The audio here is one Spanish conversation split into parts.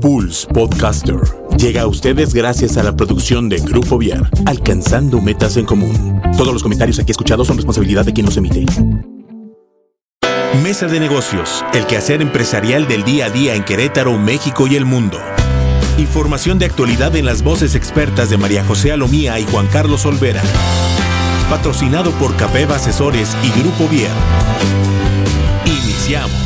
Pulse Podcaster llega a ustedes gracias a la producción de Grupo Viar, alcanzando metas en común. Todos los comentarios aquí escuchados son responsabilidad de quien los emite. Mesa de negocios, el quehacer empresarial del día a día en Querétaro, México y el mundo. Información de actualidad en las voces expertas de María José Alomía y Juan Carlos Olvera. Patrocinado por Capeb Asesores y Grupo Viar. Iniciamos.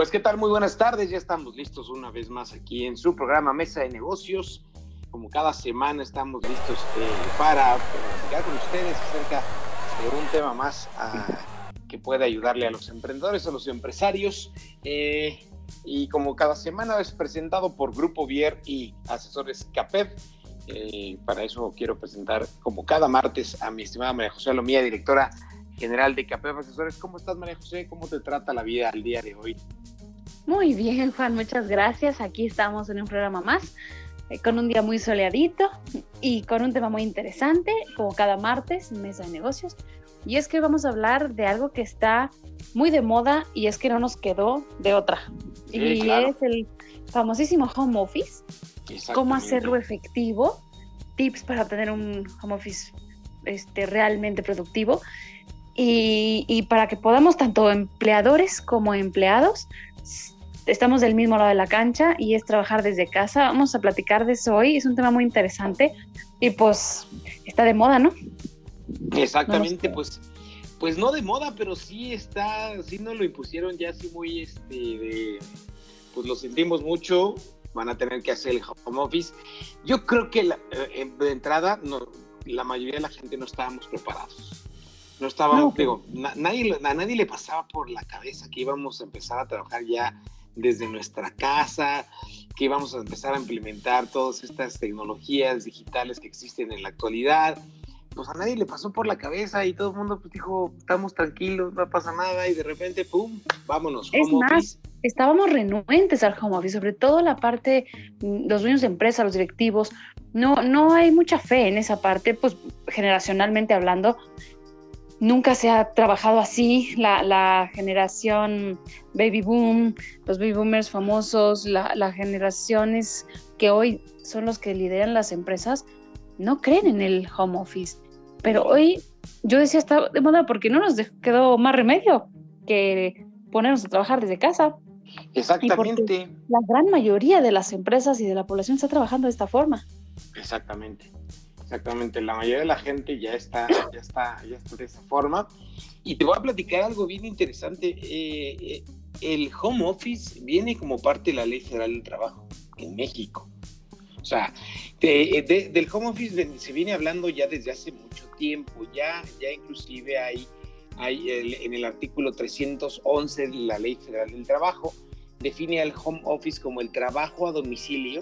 Pues qué tal, muy buenas tardes, ya estamos listos una vez más aquí en su programa Mesa de Negocios. Como cada semana estamos listos eh, para platicar con ustedes acerca de un tema más ah, que pueda ayudarle a los emprendedores, a los empresarios. Eh, y como cada semana es presentado por Grupo Vier y Asesores CAPEV. Eh, para eso quiero presentar como cada martes a mi estimada María José Lomía, directora general de CAPEV Asesores. ¿Cómo estás María José? ¿Cómo te trata la vida al día de hoy? Muy bien, Juan, muchas gracias. Aquí estamos en un programa más, eh, con un día muy soleadito y con un tema muy interesante, como cada martes, Mesa de Negocios. Y es que vamos a hablar de algo que está muy de moda y es que no nos quedó de otra. y es el famosísimo home office. Cómo hacerlo efectivo, tips para tener un home office este, realmente productivo y, y para que podamos tanto empleadores como empleados estamos del mismo lado de la cancha y es trabajar desde casa. Vamos a platicar de eso hoy, es un tema muy interesante y pues está de moda, ¿no? Exactamente, pues pues no de moda, pero sí está, sí nos lo impusieron ya así muy este de pues lo sentimos mucho, van a tener que hacer el home office. Yo creo que eh, de entrada no, la mayoría de la gente no estábamos preparados. No estábamos, digo, nadie, a nadie le pasaba por la cabeza que íbamos a empezar a trabajar ya desde nuestra casa, que íbamos a empezar a implementar todas estas tecnologías digitales que existen en la actualidad. Pues a nadie le pasó por la cabeza y todo el mundo pues dijo, estamos tranquilos, no pasa nada y de repente, ¡pum!, vámonos. Es más, estábamos renuentes al home office, sobre todo la parte, mm, los dueños de empresa, los directivos, no, no hay mucha fe en esa parte, pues generacionalmente hablando, nunca se ha trabajado así. La, generación baby boom, los baby boomers famosos, las generaciones que hoy son los que lideran las empresas, no creen en el home office. Pero hoy yo decía, está de moda porque no nos quedó más remedio que ponernos a trabajar desde casa. Exactamente. La gran mayoría de las empresas y de la población está trabajando de esta forma. Exactamente. Exactamente, la mayoría de la gente ya está, ya está, ya está de esa forma. Y te voy a platicar algo bien interesante. Eh, eh, el home office viene como parte de la Ley Federal del Trabajo en México. O sea, del home office se viene hablando ya desde hace mucho tiempo. Ya, ya inclusive hay, hay en el artículo 311 de la Ley Federal del Trabajo define al home office como el trabajo a domicilio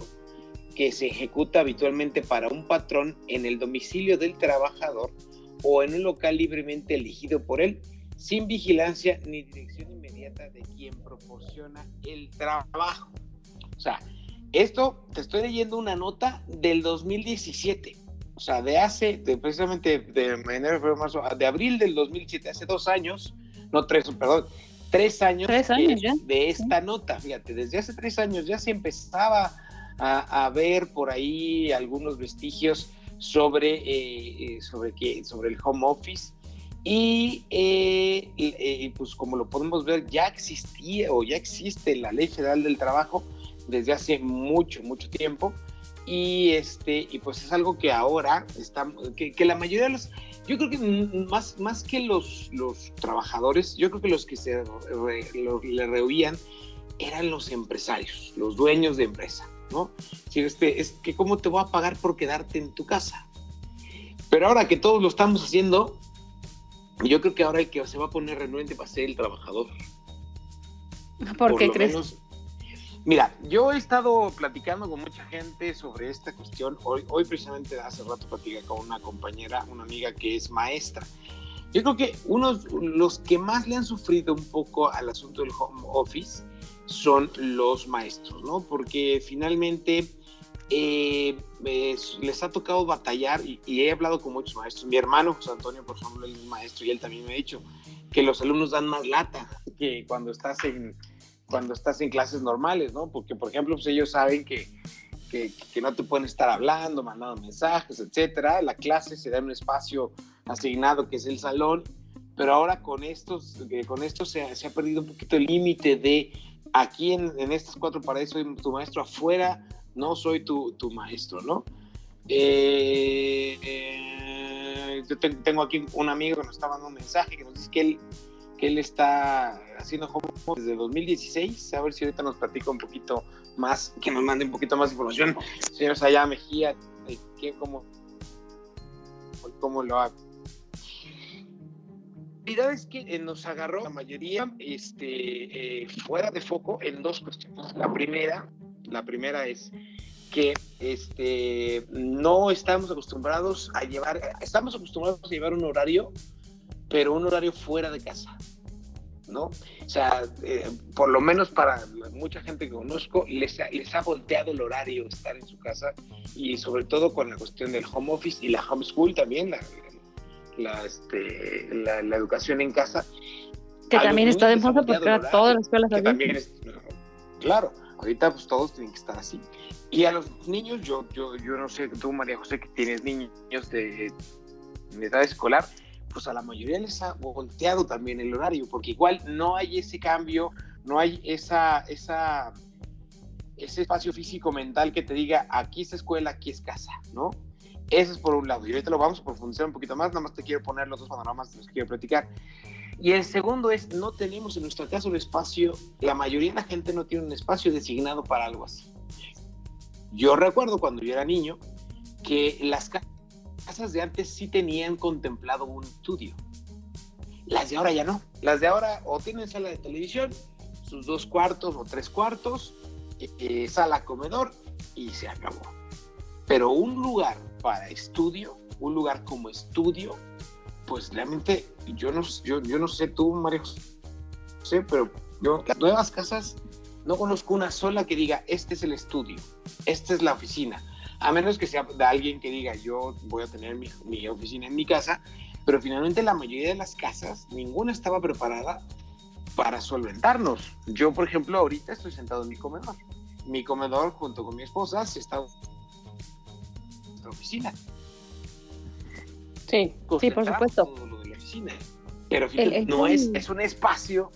que se ejecuta habitualmente para un patrón en el domicilio del trabajador o en un local libremente elegido por él, sin vigilancia ni dirección inmediata de quien proporciona el trabajo. O sea, esto te estoy leyendo una nota del 2017, o sea, de hace, de, precisamente de enero, febrero, marzo, de abril del 2007, hace dos años, no tres, perdón, tres años, de esta nota, fíjate, desde hace tres años ya se empezaba a, ver por ahí algunos vestigios sobre, eh, eh, sobre, que, sobre el home office. Y, eh, pues como lo podemos ver, ya existía o ya existe la Ley Federal del Trabajo desde hace mucho, mucho tiempo. Y, este, y pues es algo que ahora está, que, que la mayoría de los, yo creo que más, más que los, los trabajadores, yo creo que los que se le rehuían eran los empresarios, los dueños de empresa. ¿No? Si este, es que cómo te voy a pagar por quedarte en tu casa. Pero ahora que todos lo estamos haciendo, yo creo que ahora el que se va a poner renuente va a ser el trabajador. ¿Por, qué crees? mira, yo he estado platicando con mucha gente sobre esta cuestión. Hoy, hoy precisamente hace rato platicé con una compañera, una amiga que es maestra. Yo creo que unos los que más le han sufrido un poco al asunto del home office son los maestros, ¿no? Porque finalmente eh, les ha tocado batallar y, he hablado con muchos maestros. Mi hermano José Antonio, por ejemplo, es maestro y él también me ha dicho que los alumnos dan más lata que cuando estás en, cuando estás en clases normales, ¿no? Porque, por ejemplo, pues ellos saben que, que, no te pueden estar hablando, mandando mensajes, etcétera. La clase se da en un espacio asignado que es el salón, pero ahora con, estos, con esto se, se ha perdido un poquito el límite de aquí en, en, estas cuatro paredes soy tu maestro, afuera no soy tu, tu maestro, ¿no? Eh, eh, yo tengo aquí un amigo que nos está mandando un mensaje que nos dice que él, que él está haciendo home desde 2016. A ver si ahorita nos platica un poquito más, que nos mande un poquito más información. Señor Sayá Mejía, ¿qué, cómo, cómo lo ha realidad es que eh, nos agarró la mayoría este, fuera de foco en dos cuestiones. La primera, la primera es que este, no estamos acostumbrados a llevar, estamos acostumbrados a llevar un horario, pero un horario fuera de casa, ¿no? O sea, eh, por lo menos para mucha gente que conozco, les, les ha volteado el horario estar en su casa y sobre todo con la cuestión del home office y la homeschool también, la, la, este, la, educación en casa. Que también está de moda porque todas las escuelas también Claro, ahorita pues todos tienen que estar así. Y a los niños, yo, yo, yo no sé, tú María José, que tienes niños de, edad escolar, pues a la mayoría les ha volteado también el horario, porque igual no hay ese cambio, no hay esa, esa, ese espacio físico mental que te diga, aquí es escuela, aquí es casa, ¿no? Eso es por un lado. Y ahorita lo vamos a profundizar un poquito más, nada más te quiero poner los dos panoramas de los que quiero platicar. Y el segundo es, no tenemos en nuestro caso un espacio, la mayoría de la gente no tiene un espacio designado para algo así. Yo recuerdo cuando yo era niño que las casas de antes sí tenían contemplado un estudio. Las de ahora ya no. Las de ahora o tienen sala de televisión, sus dos cuartos o tres cuartos, eh, sala comedor y se acabó. Pero un lugar para estudio, un lugar como estudio, pues realmente yo no, yo, yo no sé tú, María sé, pero yo, las nuevas casas, no conozco una sola que diga, este es el estudio, esta es la oficina. A menos que sea de alguien que diga, yo voy a tener mi, mi oficina en mi casa, pero finalmente la mayoría de las casas, ninguna estaba preparada para solventarnos. Yo, por ejemplo, ahorita estoy sentado en mi comedor. Mi comedor, junto con mi esposa, se está nuestra oficina. Sí, sí, por supuesto. Pero fíjate, no es, es un espacio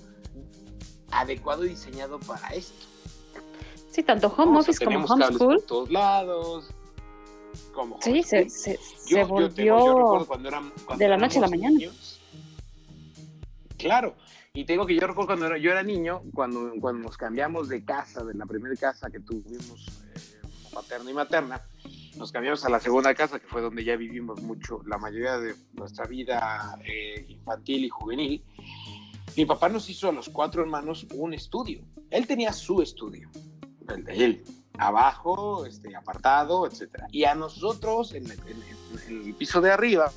adecuado y diseñado para esto. Sí, tanto home office como homeschool. Por todos lados. Como sí, se, se, se, volvió de la noche a la mañana. Claro, y tengo que yo recuerdo cuando era, yo era niño, cuando, cuando nos cambiamos de casa, de la primera casa que tuvimos eh, paterna y materna, nos cambiamos a la segunda casa, que fue donde ya vivimos mucho, la mayoría de nuestra vida eh, infantil y juvenil. Mi papá nos hizo a los cuatro hermanos un estudio. Él tenía su estudio, el de él, abajo, este, apartado, etc. Y a nosotros, en el, piso de arriba,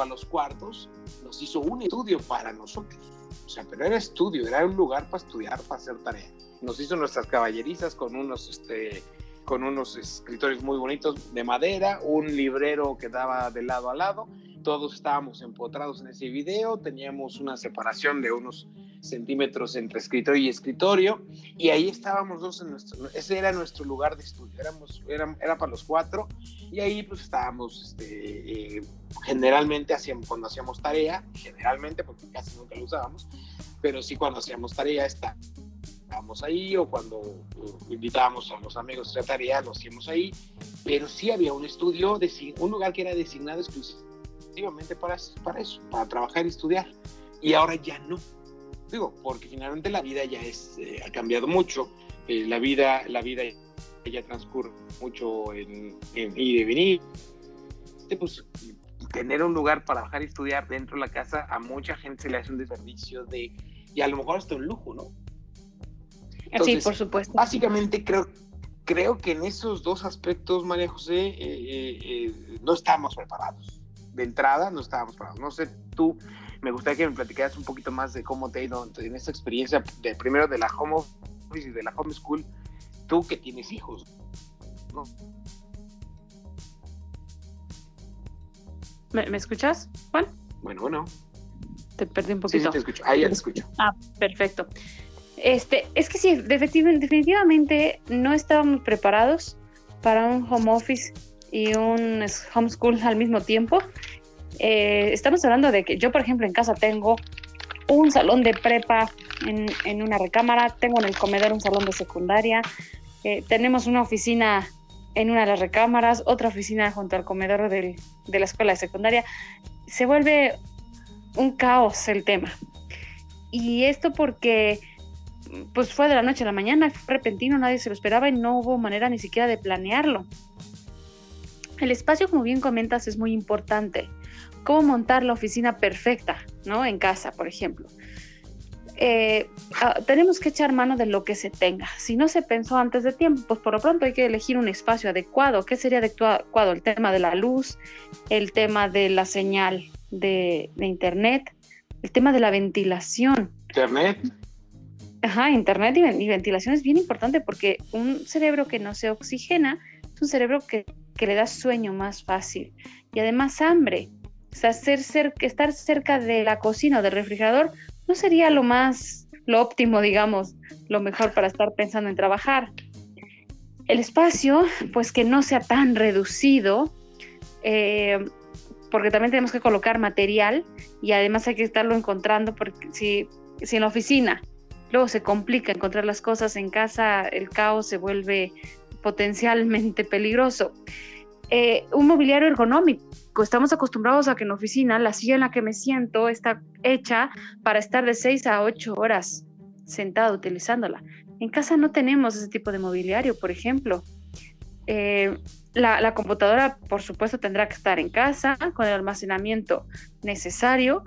a los cuartos, nos hizo un estudio para nosotros. O sea, pero era estudio, era un lugar para estudiar, para hacer tarea. Nos hizo nuestras caballerizas con unos este, con unos escritorios muy bonitos de madera, un librero que daba de lado a lado. Todos estábamos empotrados en ese video, teníamos una separación de unos centímetros entre escritorio y escritorio, y ahí estábamos dos en nuestro, ese era nuestro lugar de estudio, éramos, era, era para los cuatro, y ahí pues estábamos, este, eh, generalmente hacíamos, cuando hacíamos tarea, generalmente, porque casi nunca lo usábamos, pero sí cuando hacíamos tarea está estábamos ahí o cuando uh, invitábamos a los amigos de tarea, lo hacíamos ahí, pero sí había un estudio, un lugar que era designado exclusivamente para, para eso, para trabajar y estudiar. Y ahora ya no. Digo, porque finalmente la vida ya es, eh, ha cambiado mucho, eh, la vida, la vida ya transcurre mucho en, en ir y venir. Pues, tener un lugar para trabajar y estudiar dentro de la casa, a mucha gente se le hace un desperdicio de, y a lo mejor hasta un lujo, ¿no? Sí, por supuesto. Básicamente creo, creo que en esos dos aspectos, María José, eh, eh, eh, no estábamos preparados. De entrada no estábamos preparados. No sé, tú, me gustaría que me platicaras un poquito más de cómo te ha ido en esta experiencia, de, primero de la home office y de la home school, tú que tienes hijos, ¿Me, escuchas, Juan? Bueno, bueno. Te perdí un poquito. Sí, te escucho. Ahí ya te escucho. Ah, perfecto. Este, es que sí, definitivamente no estábamos preparados para un home office y un homeschool al mismo tiempo. Eh, estamos hablando de que yo, por ejemplo, en casa tengo un salón de prepa en, una recámara, tengo en el comedor un salón de secundaria, eh, tenemos una oficina en una de las recámaras, otra oficina junto al comedor de la escuela de secundaria. Se vuelve un caos el tema. Y esto porque pues fue de la noche a la mañana, fue repentino, nadie se lo esperaba y no hubo manera ni siquiera de planearlo. El espacio, como bien comentas, es muy importante. Cómo montar la oficina perfecta, ¿no? En casa, por ejemplo. Eh, ah, tenemos que echar mano de lo que se tenga. Si no se pensó antes de tiempo, pues por lo pronto hay que elegir un espacio adecuado. ¿Qué sería adecuado? El tema de la luz, el tema de la señal de, internet, el tema de la ventilación. Internet. Ajá, internet y, ventilación es bien importante porque un cerebro que no se oxigena es un cerebro que, le da sueño más fácil y además hambre. O estar cerca de la cocina o del refrigerador no sería lo más, lo óptimo, digamos, lo mejor para estar pensando en trabajar. El espacio, pues que no sea tan reducido, eh, porque también tenemos que colocar material y además hay que estarlo encontrando porque si, si en la oficina luego se complica encontrar las cosas en casa, el caos se vuelve potencialmente peligroso. Eh, un mobiliario ergonómico. Estamos acostumbrados a que en oficina la silla en la que me siento está hecha para estar de 6 a 8 horas sentado utilizándola. En casa no tenemos ese tipo de mobiliario, por ejemplo. Eh, la, computadora, por supuesto, tendrá que estar en casa con el almacenamiento necesario.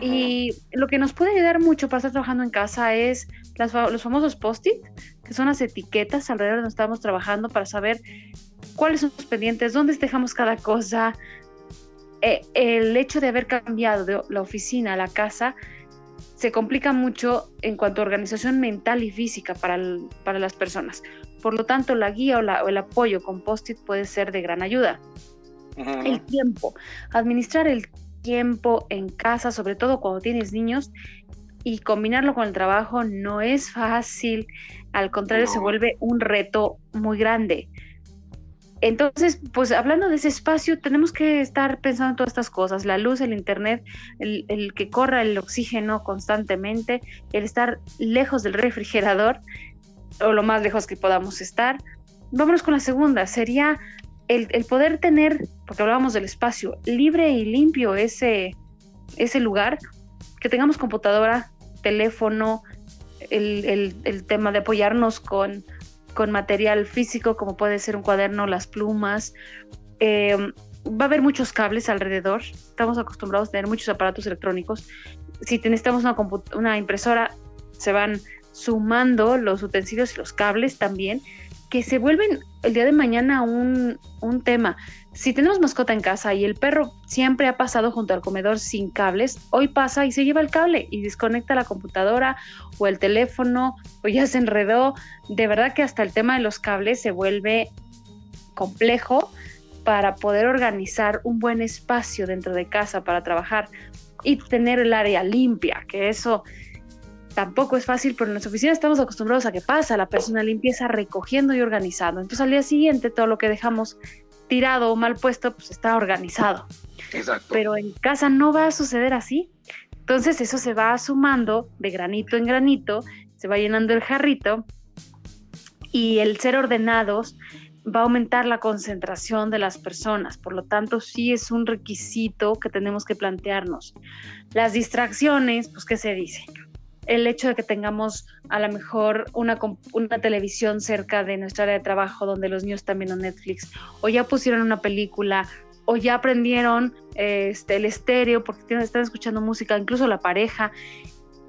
Y lo que nos puede ayudar mucho para estar trabajando en casa es los famosos post-it, que son las etiquetas alrededor de donde estamos trabajando para saber cuáles son los pendientes, dónde dejamos cada cosa. Eh, el hecho de haber cambiado de la oficina a la casa se complica mucho en cuanto a organización mental y física para, para las personas. Por lo tanto, la guía o, el apoyo con post-it puede ser de gran ayuda. El tiempo. Administrar el tiempo en casa, sobre todo cuando tienes niños, y combinarlo con el trabajo no es fácil. Al contrario, se vuelve un reto muy grande. Entonces, pues hablando de ese espacio, tenemos que estar pensando en todas estas cosas, la luz, el internet, el, que corra el oxígeno constantemente, el estar lejos del refrigerador o lo más lejos que podamos estar. Vámonos con la segunda, sería el, poder tener, porque hablábamos del espacio, libre y limpio ese, ese lugar, que tengamos computadora, teléfono, el, el tema de apoyarnos con con material físico como puede ser un cuaderno, las plumas. Em, va a haber muchos cables alrededor. Estamos acostumbrados a tener muchos aparatos electrónicos. Si necesitamos una, una impresora, se van sumando los utensilios y los cables también, que se vuelven el día de mañana un, un tema. Si tenemos mascota en casa y el perro siempre ha pasado junto al comedor sin cables, hoy pasa y se lleva el cable y desconecta la computadora o el teléfono o ya se enredó. De verdad que hasta el tema de los cables se vuelve complejo para poder organizar un buen espacio dentro de casa para trabajar y tener el área limpia, que eso tampoco es fácil, pero en las oficinas estamos acostumbrados a que pasa la persona limpieza recogiendo y organizando. Entonces al día siguiente todo lo que dejamos tirado o mal puesto, pues está organizado. Exacto. Pero en casa no va a suceder así. Entonces eso se va sumando de granito en granito, se va llenando el jarrito y el ser ordenados va a aumentar la concentración de las personas. Por lo tanto, sí es un requisito que tenemos que plantearnos. Las distracciones, pues, ¿qué se dice? El hecho de que tengamos a lo mejor una, una televisión cerca de nuestra área de trabajo donde los niños están viendo Netflix o ya pusieron una película o ya aprendieron este, el estéreo porque están escuchando música, incluso la pareja.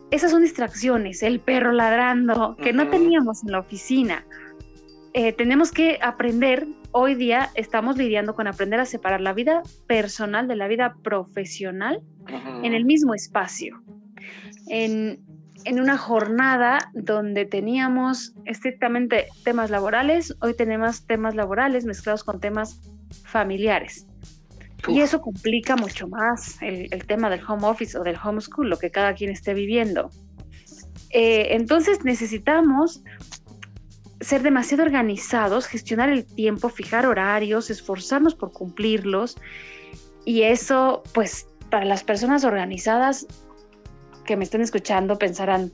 Esas son distracciones, el perro ladrando, que no teníamos en la oficina. Eh, tenemos que aprender, hoy día estamos lidiando con aprender a separar la vida personal de la vida profesional en el mismo espacio. En, en una jornada donde teníamos estrictamente temas laborales, hoy tenemos temas laborales mezclados con temas familiares. Y eso complica mucho más el, tema del home office o del homeschool, lo que cada quien esté viviendo. Eh, entonces necesitamos ser demasiado organizados, gestionar el tiempo, fijar horarios, esforzarnos por cumplirlos. Y eso, pues, para las personas organizadas que me estén escuchando pensarán,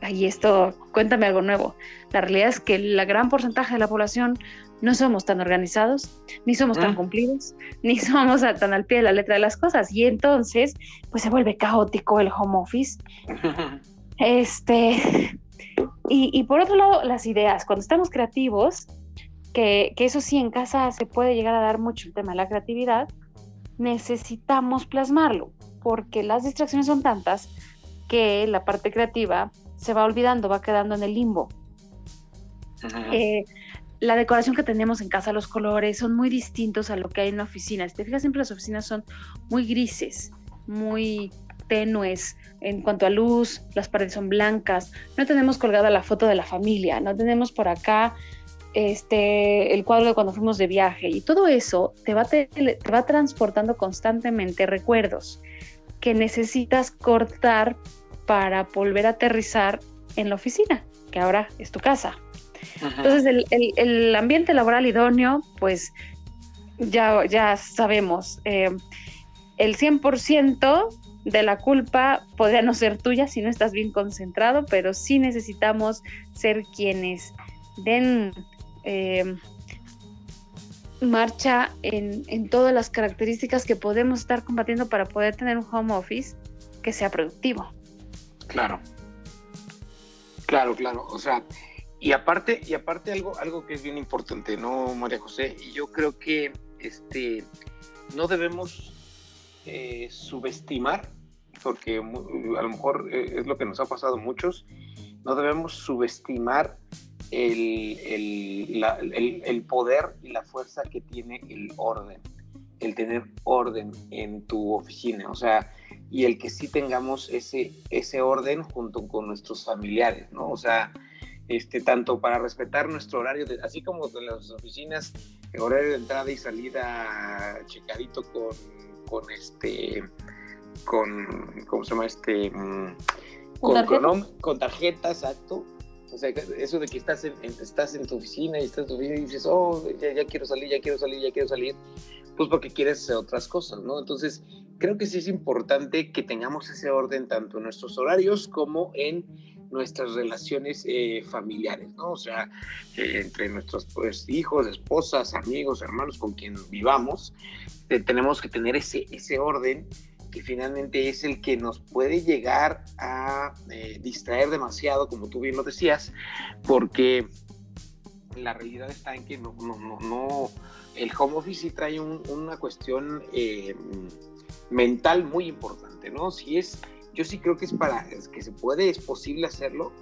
ay, esto, cuéntame algo nuevo. La realidad es que la gran porcentaje de la población no somos tan organizados, ni somos tan mm. cumplidos, ni somos tan al pie de la letra de las cosas. Y entonces, pues se vuelve caótico el home office. Este, y, por otro lado, las ideas. Cuando estamos creativos, que, que, eso sí en casa se puede llegar a dar mucho el tema de la creatividad, necesitamos plasmarlo, porque las distracciones son tantas que la parte creativa se va olvidando, va quedando en el limbo. La decoración que tenemos en casa, los colores son muy distintos a lo que hay en la oficina. Si te fijas, siempre las oficinas son muy grises, muy tenues en cuanto a luz, las paredes son blancas, no tenemos colgada la foto de la familia, no tenemos por acá este, el cuadro de cuando fuimos de viaje. Y todo eso te va, te va transportando constantemente recuerdos que necesitas cortar para volver a aterrizar en la oficina, que ahora es tu casa. Entonces, el, ambiente laboral idóneo, pues ya, ya sabemos, eh, el 100% de la culpa podría no ser tuya si no estás bien concentrado, pero sí necesitamos ser quienes den eh, marcha en, en, todas las características que podemos estar combatiendo para poder tener un home office que sea productivo. Claro, claro, claro. O sea, y aparte, y aparte algo, algo que es bien importante, ¿no, María José? Y yo creo que este, no debemos eh, subestimar, porque a lo mejor eh, es lo que nos ha pasado a muchos, no debemos subestimar el, el, el, poder y la fuerza que tiene el orden, el tener orden en tu oficina, o sea, y el que sí tengamos ese, ese orden junto con nuestros familiares, ¿no? O sea, este, tanto para respetar nuestro horario, de, así como en las oficinas, el horario de entrada y salida checadito con, con este, con, ¿cómo se llama este? Mm, ¿Con, tarjeta? Con, tarjeta, exacto. O sea, eso de que estás en, estás en tu oficina y estás en tu oficina y dices, oh, ya, ya quiero salir, ya quiero salir, ya quiero salir, pues porque quieres hacer otras cosas, ¿no? Entonces, creo que sí es importante que tengamos ese orden tanto en nuestros horarios como en nuestras relaciones eh, familiares, ¿no? O sea, eh, entre nuestros pues, hijos, esposas, amigos, hermanos con quien vivamos, eh, tenemos que tener ese, ese orden que finalmente es el que nos puede llegar a distraer demasiado, como tú bien lo decías, porque la realidad está en que no, no, no, el home office sí trae una cuestión mental muy importante, ¿no? Si es yo sí creo que es para, que se puede, es posible hacerlo,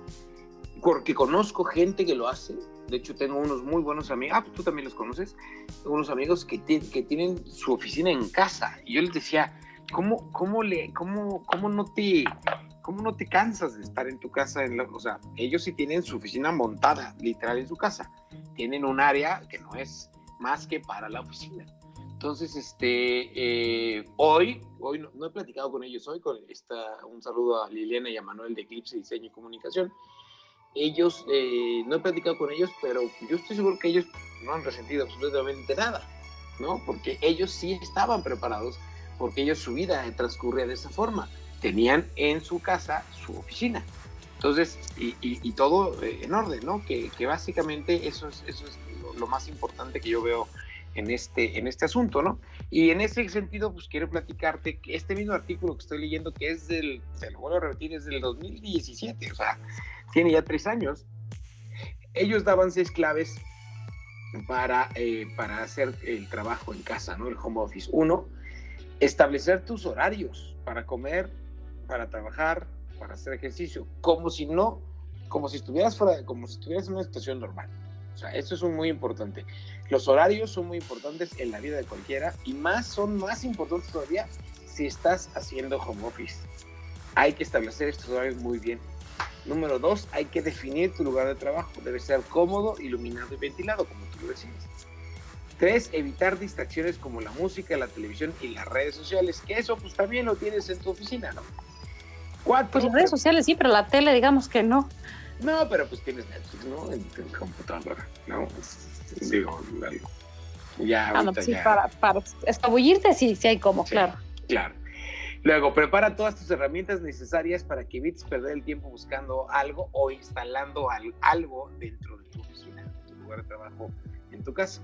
porque conozco gente que lo hace. De hecho, tengo unos muy buenos amigos, ah, pues tú también los conoces, unos amigos que, que tienen su oficina en casa. Y yo les decía, ¿cómo, cómo, le, cómo, cómo, no te, ¿cómo no te cansas de estar en tu casa? En o sea, ellos sí tienen su oficina montada, literal, en su casa. Tienen un área que no es más que para la oficina. Entonces, este, eh, hoy, hoy no, he platicado con ellos hoy, con esta, un saludo a Liliana y a Manuel de Eclipse Diseño y Comunicación. Ellos, eh, no he platicado con ellos, pero yo estoy seguro que ellos no han resentido absolutamente nada, ¿no? Porque ellos sí estaban preparados, porque ellos su vida transcurría de esa forma. Tenían en su casa su oficina. Entonces, y, y, todo eh, en orden, ¿no? Que, que básicamente eso es, eso es lo más importante que yo veo en este, en este asunto, ¿no? Y en ese sentido, pues quiero platicarte que este mismo artículo que estoy leyendo, que es del, se lo vuelvo a repetir, es del 2017, o sea, tiene ya tres años, ellos daban seis claves para, eh, para hacer el trabajo en casa, ¿no? El home office. Uno, establecer tus horarios para comer, para trabajar, para hacer ejercicio, como si no, como si estuvieras fuera, como si estuvieras en una situación normal. O sea, eso es muy importante. Los horarios son muy importantes en la vida de cualquiera y más son más importantes todavía si estás haciendo home office. Hay que establecer estos horarios muy bien. Número dos, hay que definir tu lugar de trabajo. Debe ser cómodo, iluminado y ventilado, como tú lo decías. Tres, evitar distracciones como la música, la televisión y las redes sociales, que eso pues también lo tienes en tu oficina, ¿no? Cuatro. Pues las redes sociales sí, pero la tele digamos que no. No, pero pues tienes Netflix, ¿no? En, tu computadora, ¿no? Digo, ya, ah, no, pues sí, Para, para escabullirte sí, sí hay como, claro. Claro. Luego, prepara todas tus herramientas necesarias para que evites perder el tiempo buscando algo o instalando algo dentro de tu oficina, en tu lugar de trabajo, en tu casa.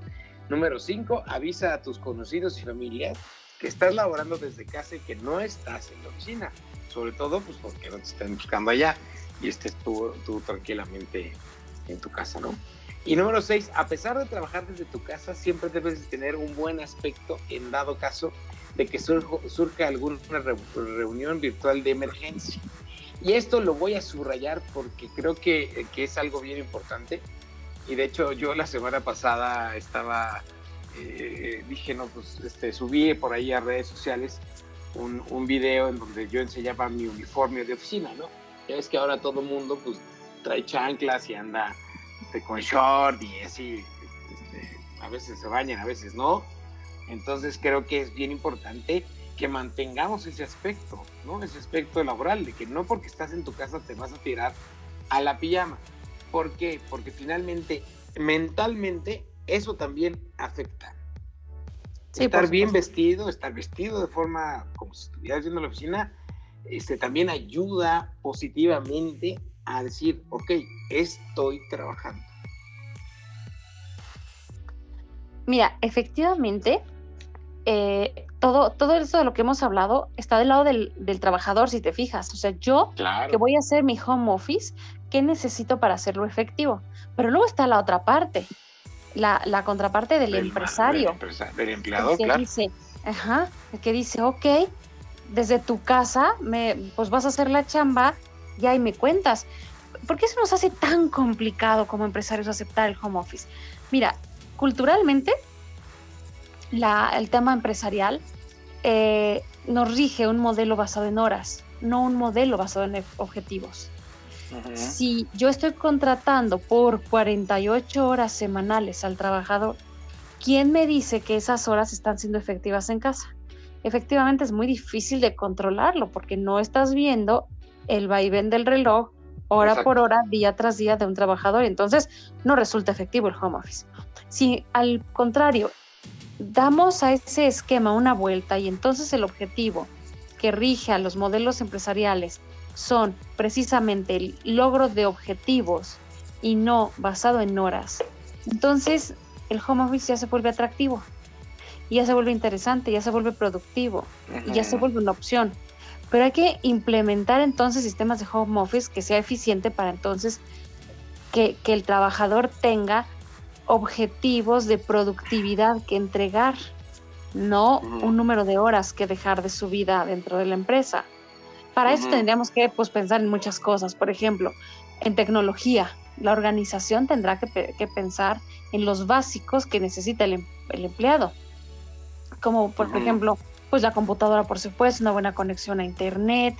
Número 5, avisa a tus conocidos y familias que estás laborando desde casa y que no estás en la oficina. Sobre todo, pues porque no te estén buscando allá y estés tú, tranquilamente en tu casa, ¿no? Y número 6, a pesar de trabajar desde tu casa, siempre debes tener un buen aspecto en dado caso de que surja alguna reunión virtual de emergencia. Y esto lo voy a subrayar porque creo que, es algo bien importante. Y de hecho yo la semana pasada estaba, eh, dije, no, pues este, subí por ahí a redes sociales un, un, video en donde yo enseñaba mi uniforme de oficina, ¿no? Ya ves que ahora todo el mundo pues trae chanclas y anda este, con short y así, este, a veces se bañan, a veces no entonces creo que es bien importante que mantengamos ese aspecto, ¿no? Ese aspecto laboral, de que no porque estás en tu casa te vas a tirar a la pijama. ¿Por qué? Porque finalmente, mentalmente, eso también afecta. estar bien vestido, estar vestido de forma como si estuvieras yendo a la oficina, este, también ayuda positivamente a decir, ok, estoy trabajando. Mira, efectivamente, eh, todo, todo eso de lo que hemos hablado está del lado del, trabajador, si te fijas. O sea, yo que voy a hacer mi home office, ¿qué necesito para hacerlo efectivo? Pero luego está la otra parte, la, contraparte del, empresario. Del, empleado, que Dice, ajá, que dice, ok, desde tu casa, me, pues vas a hacer la chamba y ahí me cuentas. ¿Por qué eso nos hace tan complicado como empresarios aceptar el home office? Mira, culturalmente el tema empresarial eh, nos rige un modelo basado en horas, no un modelo basado en objetivos. Si yo estoy contratando por 48 horas semanales al trabajador, ¿quién me dice que esas horas están siendo efectivas en casa? Efectivamente es muy difícil de controlarlo porque no estás viendo el vaivén del reloj hora por hora, día tras día de un trabajador. Entonces no resulta efectivo el home office. Si al contrario damos a ese esquema una vuelta y entonces el objetivo que rige a los modelos empresariales son precisamente el logro de objetivos y no basado en horas, entonces el home office ya se vuelve atractivo, ya se vuelve interesante, ya se vuelve productivo, y ya se vuelve una opción. Pero hay que implementar entonces sistemas de home office que sea eficiente para entonces que, que el trabajador tenga objetivos de productividad que entregar, no un número de horas que dejar de su vida dentro de la empresa. Para eso tendríamos que pues, pensar en muchas cosas, por ejemplo, en tecnología. La organización tendrá que, pensar en los básicos que necesita el, em, empleado, como por ejemplo, pues la computadora, por supuesto, una buena conexión a internet,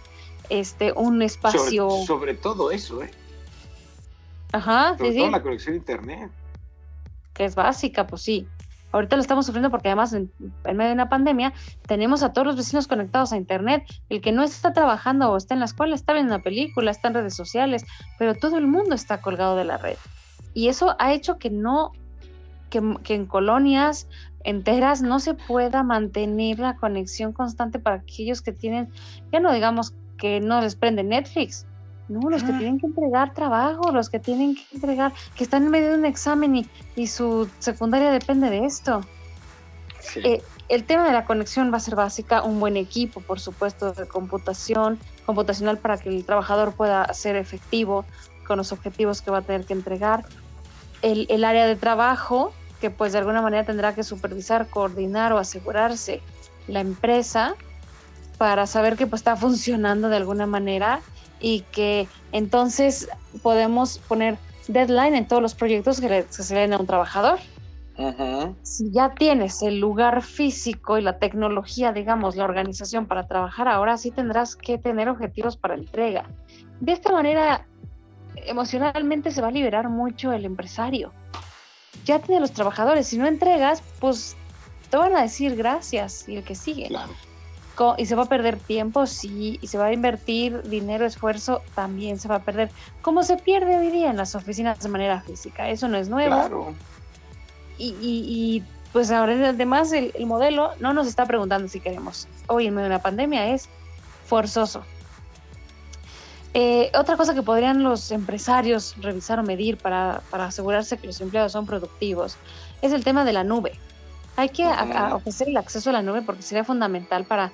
este, un espacio. Sobre, todo eso, ¿eh? Ajá, sobre todo la conexión a internet que es básica, pues sí. Ahorita lo estamos sufriendo porque además en, medio de una pandemia tenemos a todos los vecinos conectados a internet. El que no está trabajando o está en la escuela está viendo una película, está en redes sociales, pero todo el mundo está colgado de la red. Y eso ha hecho que no, que, en colonias enteras no se pueda mantener la conexión constante para aquellos que tienen, ya no digamos que no les prende Netflix, no, los que ah. tienen que entregar trabajo, los que tienen que entregar, que están en medio de un examen y, y su secundaria depende de esto. Eh, el tema de la conexión va a ser básica, un buen equipo, por supuesto, de computación, computacional para que el trabajador pueda ser efectivo con los objetivos que va a tener que entregar. El, el área de trabajo, que pues de alguna manera tendrá que supervisar, coordinar o asegurarse la empresa para saber que pues está funcionando de alguna manera y que entonces podemos poner deadline en todos los proyectos que, se le den a un trabajador. Si ya tienes el lugar físico y la tecnología, digamos, la organización para trabajar, ahora sí tendrás que tener objetivos para entrega. De esta manera, emocionalmente se va a liberar mucho el empresario. Ya tiene los trabajadores, si no entregas, pues te van a decir gracias y el que sigue. Y se va a perder tiempo, sí, y se va a invertir dinero, esfuerzo, también se va a perder. Como se pierde hoy día en las oficinas de manera física, eso no es nuevo. Claro. Y, pues ahora además el, el modelo no nos está preguntando si queremos. Hoy en medio de una pandemia es forzoso. Eh, otra cosa que podrían los empresarios revisar o medir para, asegurarse que los empleados son productivos es el tema de la nube. Hay que ofrecer el acceso a la nube porque sería fundamental para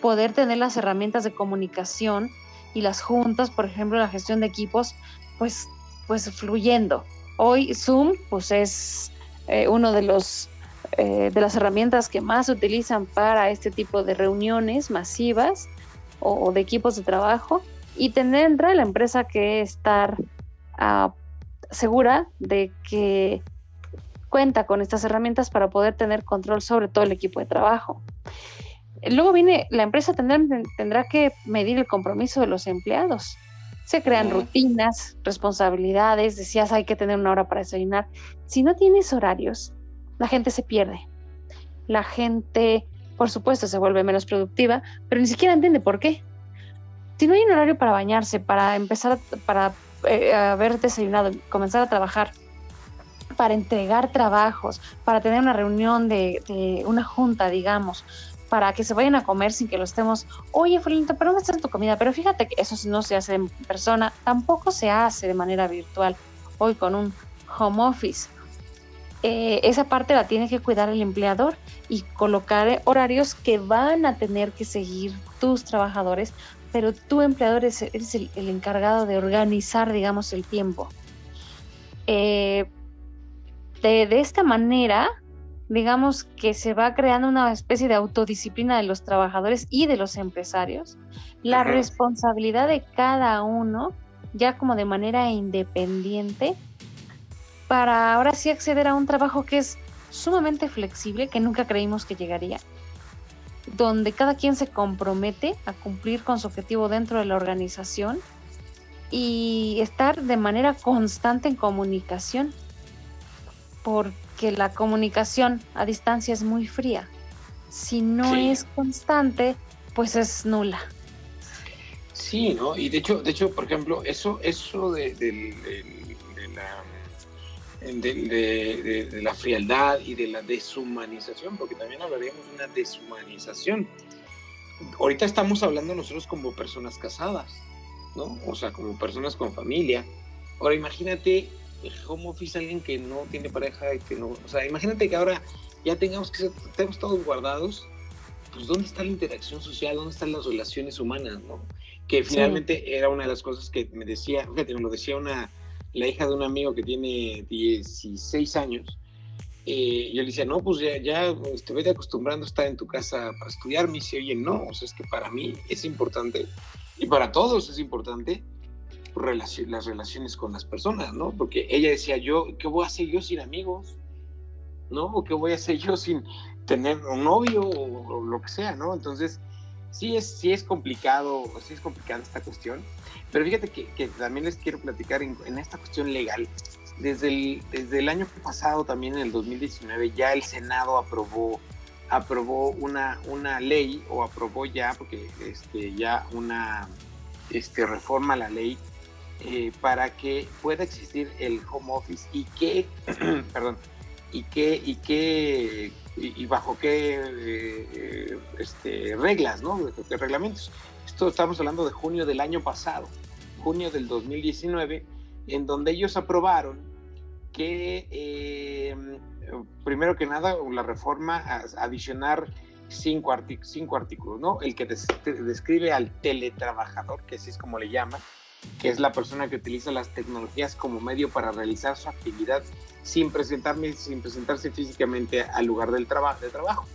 poder tener las herramientas de comunicación y las juntas, por ejemplo, la gestión de equipos, pues, pues fluyendo. Hoy Zoom pues es eh, uno de los eh, de las herramientas que más se utilizan para este tipo de reuniones masivas o de equipos de trabajo y tendrá la empresa que estar ah, segura de que cuenta con estas herramientas para poder tener control sobre todo el equipo de trabajo. Luego viene, la empresa tendrá, tendrá que medir el compromiso de los empleados. Se crean rutinas, responsabilidades, decías hay que tener una hora para desayunar. Si no tienes horarios, la gente se pierde. La gente, por supuesto, se vuelve menos productiva, pero ni siquiera entiende por qué si no hay un horario para bañarse, para empezar, para eh, haber desayunado, comenzar a trabajar, para entregar trabajos, para tener una reunión de, una junta, digamos, para que se vayan a comer sin que lo estemos, oye, Fulanito, pero ¿dónde está tu comida? Pero fíjate que eso no se hace en persona, tampoco se hace de manera virtual, hoy con un home office. Eh, esa parte la tiene que cuidar el empleador y colocar horarios que van a tener que seguir tus trabajadores pero tú empleador eres, el, encargado de organizar, digamos, el tiempo. Eh, de, esta manera, digamos que se va creando una especie de autodisciplina de los trabajadores y de los empresarios, la responsabilidad de cada uno, ya como de manera independiente, para ahora sí acceder a un trabajo que es sumamente flexible, que nunca creímos que llegaría, donde cada quien se compromete a cumplir con su objetivo dentro de la organización y estar de manera constante en comunicación, porque la comunicación a distancia es muy fría. Si no es constante, pues es nula. Sí, ¿no? Y de hecho, de hecho, por ejemplo, eso, eso de, de la de, la frialdad y de la deshumanización, porque también hablaríamos de una deshumanización. Ahorita estamos hablando nosotros como personas casadas, ¿no? O sea, como personas con familia. Ahora imagínate el home office, alguien que no tiene pareja y que no, o sea, imagínate que ahora ya tengamos que ser, estemos todos guardados, pues ¿dónde está la interacción social? ¿Dónde están las relaciones humanas, no? Que finalmente era una de las cosas que me decía, fíjate, me lo decía una, la hija de un amigo que tiene 16 años, eh, yo le decía, no, pues ya, ya este, vete acostumbrando a estar en tu casa para estudiar. Me dice, oye, no, o sea, es que para mí es importante, y para todos es importante, las relaciones con las personas, ¿no? Porque ella decía, yo, ¿qué voy a hacer yo sin amigos? ¿No? ¿O qué voy a hacer yo sin tener un novio o, lo que sea, ¿no? Entonces, sí es, sí es complicado, sí es complicada esta cuestión. Pero fíjate que, también les quiero platicar en, esta cuestión legal. Desde el, desde el año pasado, también en el 2019, ya el Senado aprobó, aprobó una, una ley, o aprobó ya, porque este, ya una este, reforma a la ley eh, para que pueda existir el home office y que, perdón, y que, y que, y, bajo qué eh, este, reglas, ¿no? qué reglamentos. Esto estamos hablando de junio del año pasado junio del 2019, en donde ellos aprobaron que, eh, primero que nada, la reforma adicionar cinco, cinco artículos, ¿no? El que describe al teletrabajador, que así es como le llaman, que es la persona que utiliza las tecnologías como medio para realizar su actividad sin, presentarme, sin presentarse físicamente al lugar del trabajo de trabajo.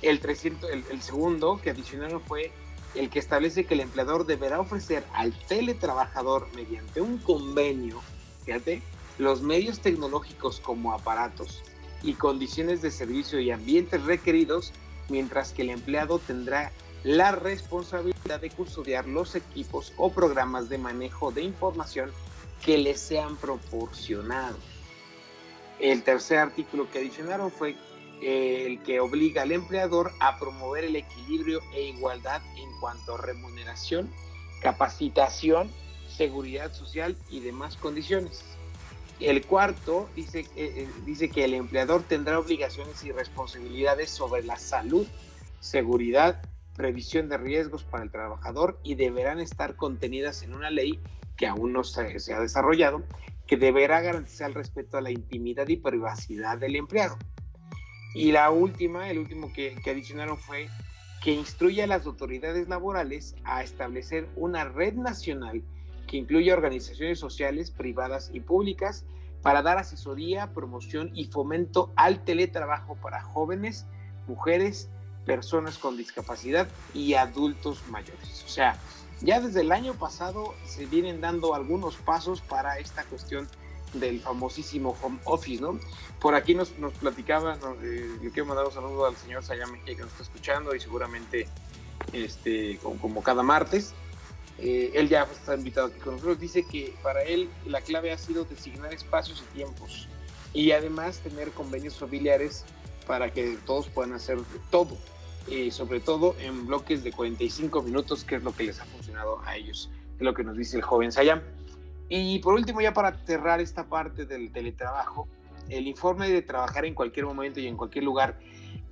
El, 300, el, el segundo que adicionaron fue el que establece que el empleador deberá ofrecer al teletrabajador mediante un convenio, fíjate, los medios tecnológicos como aparatos y condiciones de servicio y ambientes requeridos, mientras que el empleado tendrá la responsabilidad de custodiar los equipos o programas de manejo de información que les sean proporcionados. El tercer artículo que adicionaron fue eh, el que obliga al empleador a promover el equilibrio e igualdad en cuanto a remuneración, capacitación, seguridad social y demás condiciones. El cuarto dice, eh, eh, dice que el empleador tendrá obligaciones y responsabilidades sobre la salud, seguridad, previsión de riesgos para el trabajador y deberán estar contenidas en una ley que aún no se, se ha desarrollado, que deberá garantizar el respeto a la intimidad y privacidad del empleado. Y la última, el último que, adicionaron fue que instruye a las autoridades laborales a establecer una red nacional que incluya organizaciones sociales, privadas y públicas para dar asesoría, promoción y fomento al teletrabajo para jóvenes, mujeres, personas con discapacidad y adultos mayores. O sea, ya desde el año pasado se vienen dando algunos pasos para esta cuestión del famosísimo home office, ¿no? Por aquí nos, nos platicaba, eh, le quiero mandar un saludo al señor Sayame que nos está escuchando y seguramente este, como, cada martes. Eh, él ya está invitado aquí con nosotros. Dice que para él la clave ha sido designar espacios y tiempos y además tener convenios familiares para que todos puedan hacer todo, y sobre todo en bloques de 45 minutos, que es lo que les ha funcionado a ellos, es lo que nos dice el joven Sayam. Y por último, ya para cerrar esta parte del teletrabajo, el informe de trabajar en cualquier momento y en cualquier lugar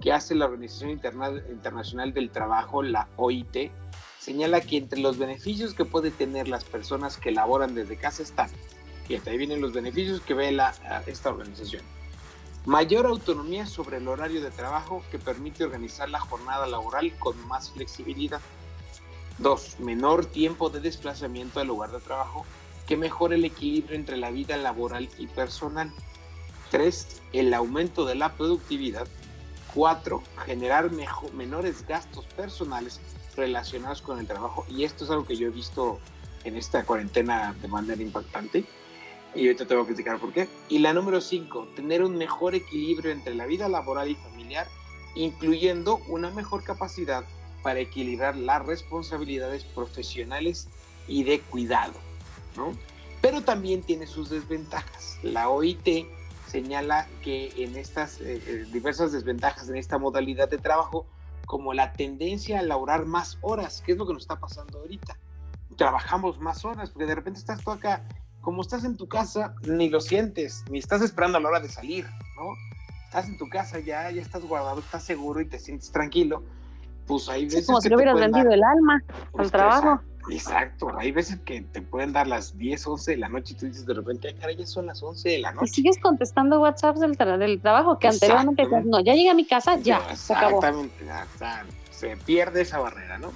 que hace la Organización Internacional del Trabajo, la OIT, señala que entre los beneficios que puede tener las personas que laboran desde casa están, y ahí vienen los beneficios que ve la, esta organización. Mayor autonomía sobre el horario de trabajo que permite organizar la jornada laboral con más flexibilidad. Dos, menor tiempo de desplazamiento al lugar de trabajo que mejore el equilibrio entre la vida laboral y personal. Tres, el aumento de la productividad. Cuatro, generar menores gastos personales relacionados con el trabajo. Y esto es algo que yo he visto en esta cuarentena de manera impactante. Y ahorita te voy a criticar por qué. Y la número cinco, tener un mejor equilibrio entre la vida laboral y familiar, incluyendo una mejor capacidad para equilibrar las responsabilidades profesionales y de cuidado. Pero también tiene sus desventajas. La OIT señala que en estas eh, eh, diversas desventajas en esta modalidad de trabajo, como la tendencia a laborar más horas, que es lo que nos está pasando ahorita. Trabajamos más horas, porque de repente estás tú acá, como estás en tu casa, ni lo sientes, ni estás esperando a la hora de salir, ¿no? Estás en tu casa ya, ya estás guardado, estás seguro y te sientes tranquilo. Pues hay veces. como si le hubieras vendido el alma al trabajo. Exacto, hay veces que te pueden dar las 10, 11 de la noche y tú dices de repente, cara, ya son las 11 de la noche. Y sigues contestando WhatsApp del, del trabajo, que anteriormente no, ya llegué a mi casa, ya, se acabó. Exactamente, se pierde esa barrera, ¿no?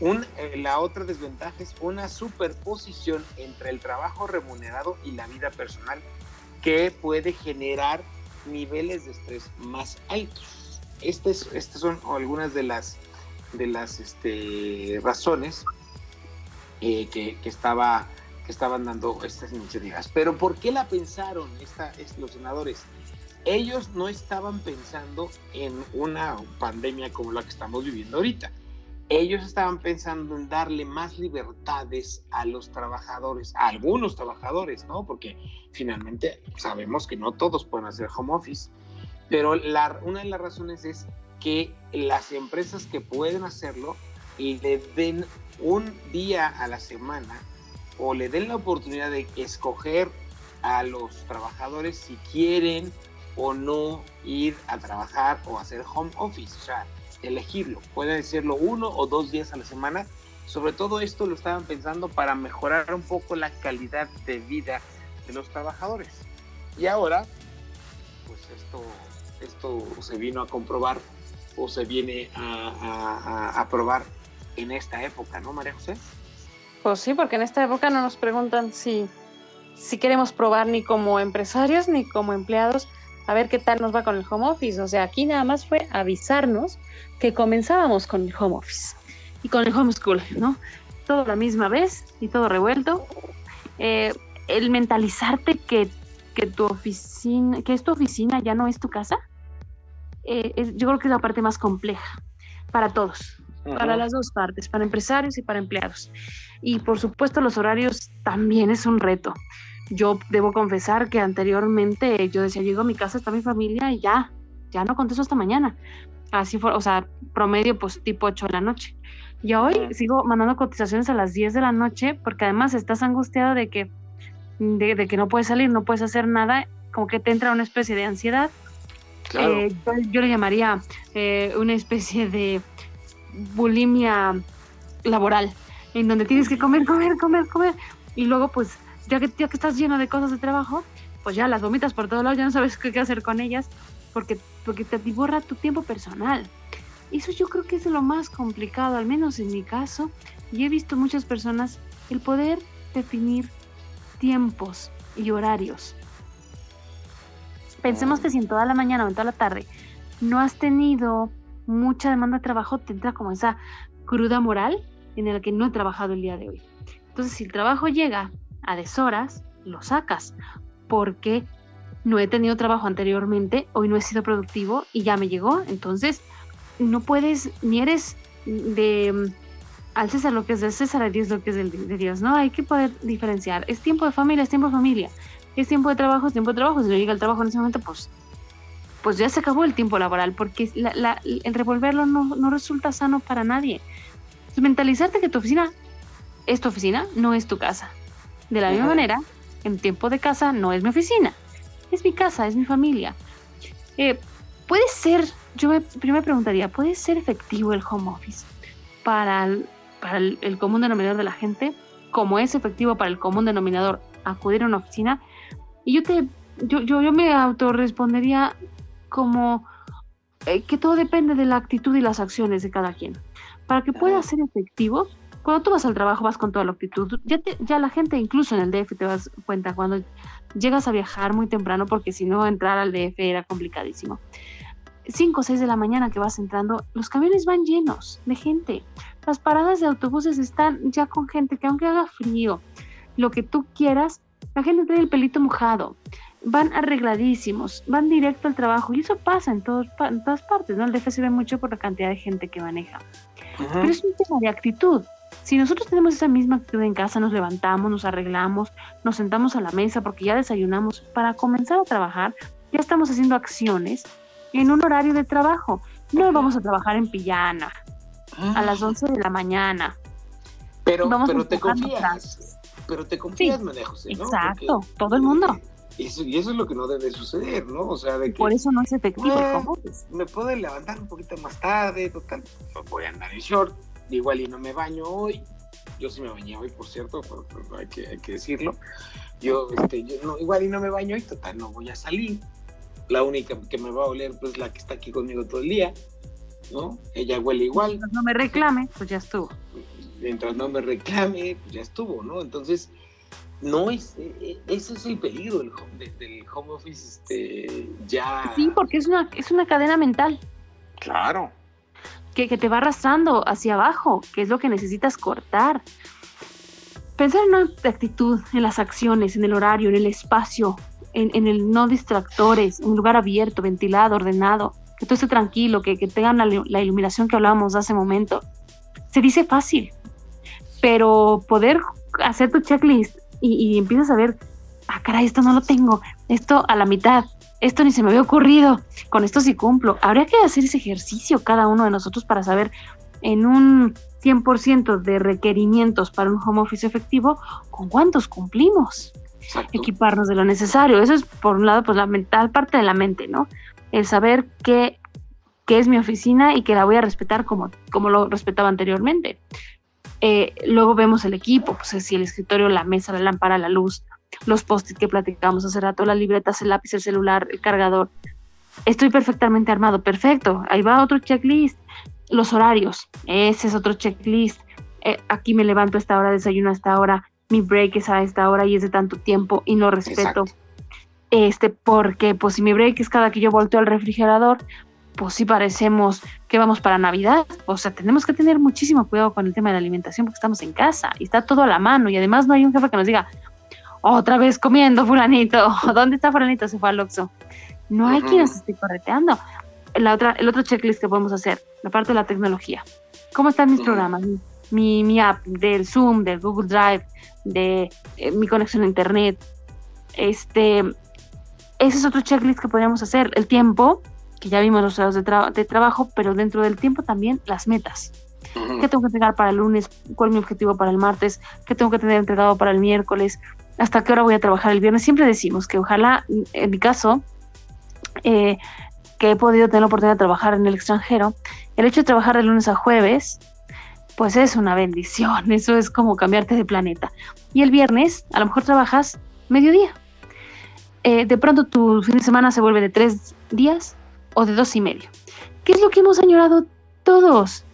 Un, eh, la otra desventaja es una superposición entre el trabajo remunerado y la vida personal que puede generar niveles de estrés más altos. Estas, estas son algunas de las, de las este, razones eh, que, estaba, que estaban dando estas iniciativas. Pero ¿por qué la pensaron esta, los senadores? Ellos no estaban pensando en una pandemia como la que estamos viviendo ahorita. Ellos estaban pensando en darle más libertades a los trabajadores, a algunos trabajadores, ¿no? Porque finalmente sabemos que no todos pueden hacer home office. Pero la, una de las razones es que las empresas que pueden hacerlo le den un día a la semana o le den la oportunidad de escoger a los trabajadores si quieren o no ir a trabajar o hacer home office, o sea, elegirlo. Pueden decirlo uno o dos días a la semana. Sobre todo esto lo estaban pensando para mejorar un poco la calidad de vida de los trabajadores. Y ahora, pues esto, esto se vino a comprobar o se viene a, a, a probar en esta época, ¿no, María José? Pues sí, porque en esta época no nos preguntan si, si queremos probar ni como empresarios ni como empleados a ver qué tal nos va con el home office. O sea, aquí nada más fue avisarnos que comenzábamos con el home office y con el homeschool, ¿no? Todo la misma vez y todo revuelto. Eh, el mentalizarte que, que, tu oficina, que es tu oficina, ya no es tu casa, eh, yo creo que es la parte más compleja para todos para las dos partes, para empresarios y para empleados. Y por supuesto los horarios también es un reto. Yo debo confesar que anteriormente yo decía, llego a mi casa, está mi familia y ya, ya no contesto hasta mañana. Así fue, o sea, promedio pues tipo 8 de la noche. Y hoy sigo mandando cotizaciones a las 10 de la noche porque además estás angustiado de que, de, que no puedes salir, no puedes hacer nada, como que te entra una especie de ansiedad. Eh, yo, le llamaría eh, una especie de bulimia laboral, en donde tienes que comer, comer, comer, comer. Y luego pues ya que, ya que estás lleno de cosas de trabajo, pues ya las vomitas por todos lados, ya no sabes qué hacer con ellas porque, porque te divorra tu tiempo personal. Eso yo creo que es lo más complicado, al menos en mi caso, y he visto muchas personas el poder definir tiempos y horarios. Pensemos que si en toda la mañana o en toda la tarde no has tenido mucha demanda de trabajo, te entra como esa cruda moral en la que no he trabajado el día de hoy. Entonces, si el trabajo llega a deshoras, lo sacas, porque no he tenido trabajo anteriormente, hoy no he sido productivo y ya me llegó, entonces no puedes, ni eres de al César lo que es de César, a Dios lo que es de Dios, ¿no? Hay que poder diferenciar. Es tiempo de familia, es tiempo de familia. Es tiempo de trabajo, es tiempo de trabajo. Si no llega el trabajo en ese momento, pues, pues ya se acabó el tiempo laboral, porque el revolverlo no, no resulta sano para nadie. mentalizarte que tu oficina es tu oficina, no es tu casa. De la misma manera, en tiempo de casa no es mi oficina, es mi casa, es mi familia. Eh, puede ser yo me, me preguntaría, ¿puede ser efectivo el home office para, el, para el, común denominador de la gente, como es efectivo para el común denominador acudir a una oficina? Y yo te, yo, yo, yo me autorrespondería como eh, que todo depende de la actitud y las acciones de cada quien. Para que pueda ser efectivo, cuando tú vas al trabajo vas con toda la actitud. Ya, ya la gente, incluso en el DF, te das cuenta cuando llegas a viajar muy temprano, porque si no, entrar al DF era complicadísimo. 5 o 6 de la mañana que vas entrando, los camiones van llenos de gente. Las paradas de autobuses están ya con gente que aunque haga frío, lo que tú quieras, la gente trae el pelito mojado. Van arregladísimos, van directo al trabajo y eso pasa en, todas partes, ¿no? El DF se ve mucho por la cantidad de gente que maneja. Pero es un tema de actitud. Si nosotros tenemos esa misma actitud en casa, nos levantamos, nos arreglamos, nos sentamos a la mesa porque ya desayunamos, para comenzar a trabajar, ya estamos haciendo acciones en un horario de trabajo. No vamos a trabajar en pijama a las 11 de la mañana. Pero, pero te confías. Pero te confías, María José, ¿no? Exacto, todo el mundo. Eso, y eso es lo que no debe suceder, ¿no? O sea, de que. Por eso no es efectivo Me puedo levantar un poquito más tarde, total. Voy a andar en short. Igual y no me baño hoy. Yo sí me bañé hoy, por cierto, hay, que, hay que decirlo. Yo, este, yo no, igual y no me baño hoy, total, no voy a salir la única que me va a oler pues la que está aquí conmigo todo el día, ¿no? Ella huele igual. Mientras no me reclame, pues ya estuvo. Mientras no me reclame, pues ya estuvo, ¿no? Entonces, no es, e, e, ese es el peligro del home, del home office, este, ya. Sí, porque es una, es una cadena mental. Claro. Que, que te va arrastrando hacia abajo, que es lo que necesitas cortar. Pensar en una actitud, en las acciones, en el horario, en el espacio, en, el no distractores, un lugar abierto, ventilado, ordenado, que todo esté tranquilo, que, tengan la, iluminación que hablábamos hace momento, se dice fácil, pero poder hacer tu checklist y, y empiezas a ver, ah, caray, esto no lo tengo, esto a la mitad, esto ni se me había ocurrido, con esto sí cumplo. Habría que hacer ese ejercicio cada uno de nosotros para saber en un 100% de requerimientos para un home office efectivo, ¿con cuántos cumplimos? equiparnos de lo necesario. Eso es, por un lado, pues la mental parte de la mente, ¿no? El saber qué, qué es mi oficina y que la voy a respetar como, como lo respetaba anteriormente. Eh, luego vemos el equipo, pues si el escritorio, la mesa, la lámpara, la luz, los post-it que platicamos hace rato, las libretas, el lápiz, el celular, el cargador. Estoy perfectamente armado, perfecto. Ahí va otro checklist. Los horarios, ese es otro checklist. Eh, aquí me levanto a esta hora, desayuno a esta hora, mi break es a esta hora y es de tanto tiempo y no respeto. Este, porque pues si mi break es cada que yo volteo al refrigerador, pues sí parecemos que vamos para Navidad. O sea, tenemos que tener muchísimo cuidado con el tema de la alimentación porque estamos en casa y está todo a la mano y además no hay un jefe que nos diga, otra vez comiendo fulanito, ¿dónde está fulanito? Se fue al Oxxo. No hay quien nos esté correteando. La otra, el otro checklist que podemos hacer, la parte de la tecnología. ¿Cómo están mis programas? Mi, mi, app del Zoom, del Google Drive, de eh, mi conexión a Internet. Este, ese es otro checklist que podríamos hacer. El tiempo, que ya vimos los horarios de, de trabajo, pero dentro del tiempo también las metas. ¿Qué tengo que entregar para el lunes? ¿Cuál es mi objetivo para el martes? ¿Qué tengo que tener entregado para el miércoles? ¿Hasta qué hora voy a trabajar el viernes? Siempre decimos que ojalá, en mi caso, eh, que he podido tener la oportunidad de trabajar en el extranjero, el hecho de trabajar de lunes a jueves, pues es una bendición, eso es como cambiarte de planeta. Y el viernes, a lo mejor trabajas mediodía. Eh, de pronto tu fin de semana se vuelve de tres días o de dos y medio. ¿Qué es lo que hemos añorado todos?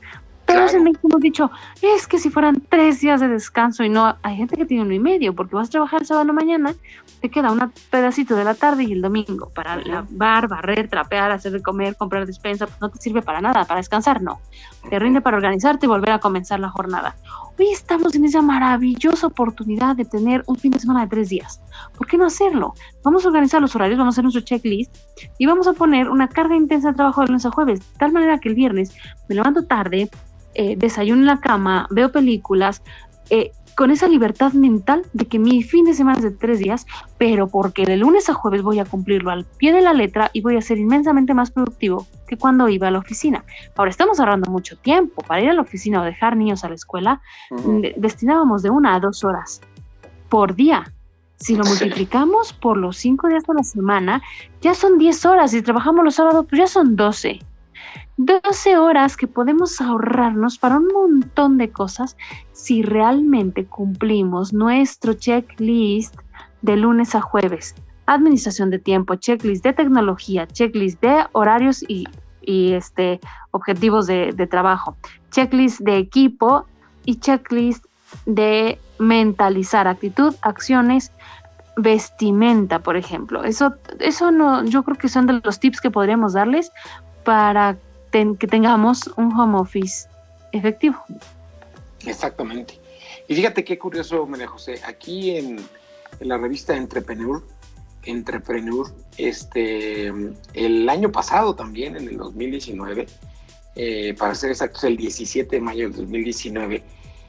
Todos en México hemos dicho, es que si fueran tres días de descanso y no, hay gente que tiene uno y medio, porque vas a trabajar el sábado mañana, te queda un pedacito de la tarde y el domingo para lavar, barrer, trapear, hacer de comer, comprar despensa, pues no te sirve para nada, para descansar, no. Te rinde para organizarte y volver a comenzar la jornada. Hoy estamos en esa maravillosa oportunidad de tener un fin de semana de tres días. ¿Por qué no hacerlo? Vamos a organizar los horarios, vamos a hacer nuestro checklist y vamos a poner una carga intensa de trabajo de lunes a jueves, de tal manera que el viernes me levanto tarde, eh, desayuno en la cama, veo películas, eh, con esa libertad mental de que mi fin de semana es de tres días, pero porque de lunes a jueves voy a cumplirlo al pie de la letra y voy a ser inmensamente más productivo que cuando iba a la oficina. Ahora estamos ahorrando mucho tiempo para ir a la oficina o dejar niños a la escuela. Destinábamos de una a dos horas por día. Si lo multiplicamos por los cinco días de la semana, ya son diez horas. Si trabajamos los sábados, pues ya son doce. 12 horas que podemos ahorrarnos para un montón de cosas si realmente cumplimos nuestro checklist de lunes a jueves. Administración de tiempo, checklist de tecnología, checklist de horarios y, este, objetivos de, de trabajo, checklist de equipo y checklist de mentalizar actitud, acciones, vestimenta, por ejemplo. Eso, eso no, yo creo que son de los tips que podríamos darles para que tengamos un home office efectivo. Exactamente. Y fíjate qué curioso, María José, aquí en, la revista Entrepreneur, Entrepreneur, este, el año pasado también, en el 2019, eh, para ser exactos, el 17 de mayo del 2019,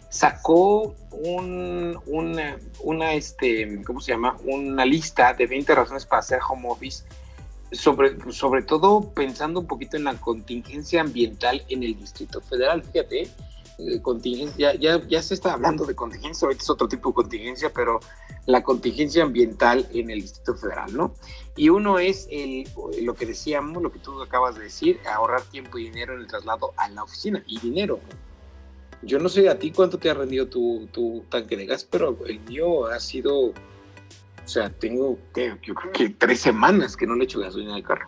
sacó un, una, una, este, ¿cómo se llama? Una lista de 20 razones para hacer home office sobre, sobre todo pensando un poquito en la contingencia ambiental en el Distrito Federal. Fíjate, eh, contingencia, ya, ya se está hablando de contingencia, ahorita es otro tipo de contingencia, pero la contingencia ambiental en el Distrito Federal, ¿no? Y uno es el, lo que decíamos, lo que tú acabas de decir, ahorrar tiempo y dinero en el traslado a la oficina, y dinero. Yo no sé a ti cuánto te ha rendido tu, tu tanque de gas, pero el mío ha sido o sea, tengo, yo creo que tres semanas que no le echo gasolina al carro.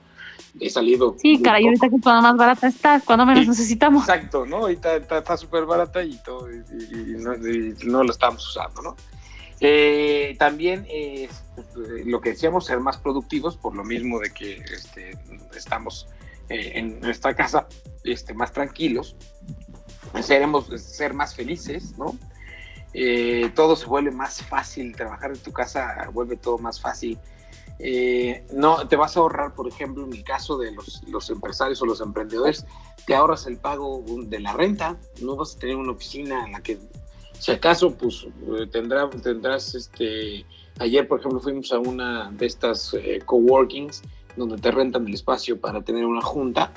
He salido. Sí, caray, ahorita que toda más barata está, cuando menos necesitamos. Exacto, ¿no? Ahorita está súper barata y todo, y, no, lo estamos usando, ¿no? Eh, también eh, lo que decíamos, ser más productivos, por lo mismo de que este, estamos eh, en nuestra casa este, más tranquilos, seremos ser más felices, ¿no? Eh, todo se vuelve más fácil, trabajar en tu casa vuelve todo más fácil. Eh, no, te vas a ahorrar, por ejemplo, en el caso de los, empresarios o los emprendedores, te ahorras el pago de la renta, no vas a tener una oficina en la que, si acaso, pues eh, tendrá, tendrás, este, ayer, por ejemplo, fuimos a una de estas coworkings donde te rentan el espacio para tener una junta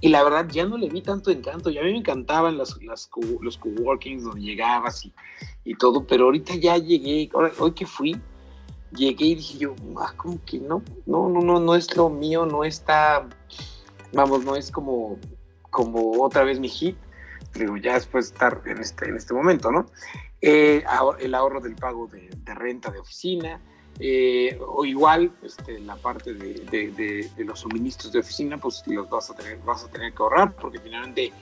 y la verdad ya no le vi tanto encanto. Y a mí me encantaban las, las los coworkings donde llegabas y, y, todo, pero ahorita ya llegué, hoy que fui, llegué y dije yo, ah, como que no, no, no, no, no es lo mío, no está, vamos, no es como, como otra vez mi hit. Digo, ya después de estar en este, en este momento, ¿no? Eh, el ahorro del pago de, de renta de oficina, eh, o igual este, la parte de, los suministros de oficina, pues los vas a tener, vas a tener que ahorrar, porque finalmente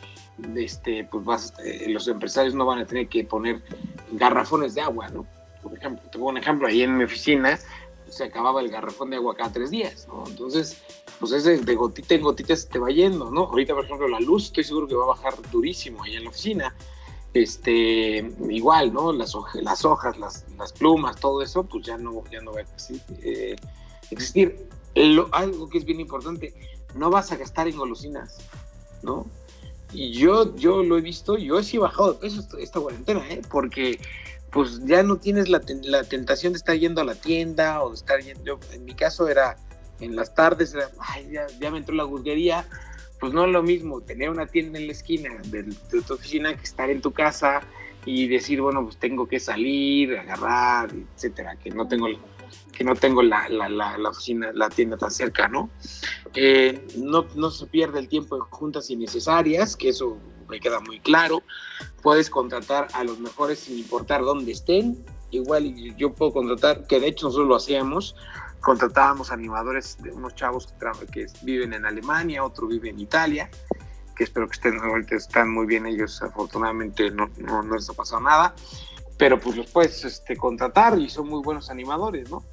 este, pues vas, eh, los empresarios no van a tener que poner garrafones de agua, ¿no? Por ejemplo, tengo un ejemplo, ahí en mi oficina se acababa el garrafón de agua cada tres días, ¿no? Entonces, pues ese de gotita en gotita se te va yendo, ¿no? Ahorita, por ejemplo, la luz, estoy seguro que va a bajar durísimo ahí en la oficina este, igual, ¿no? Las, las hojas, las, plumas, todo eso, pues ya no, ya no va a existir. Eh, algo que es bien importante, no vas a gastar en golosinas, ¿no? Y yo, yo lo he visto, yo sí he bajado de esta, cuarentena, ¿eh? porque pues ya no tienes la, la, tentación de estar yendo a la tienda o estar yendo, en mi caso era en las tardes, ay, ya, ya me entró la guzguería, pues no es lo mismo tener una tienda en la esquina de, tu oficina que estar en tu casa y decir, bueno, pues tengo que salir, agarrar, etcétera, que no tengo que no tengo la, la, la, oficina, la tienda tan cerca, ¿no? Eh, ¿no? No se pierde el tiempo en juntas innecesarias, que eso me queda muy claro. Puedes contratar a los mejores sin importar dónde estén. Igual yo puedo contratar, que de hecho nosotros lo hacíamos, contratábamos animadores de unos chavos que, que viven en Alemania, otro vive en Italia, que espero que estén, ahorita están muy bien ellos, afortunadamente no, no, no les ha pasado nada, pero pues los puedes este, contratar y son muy buenos animadores, ¿no?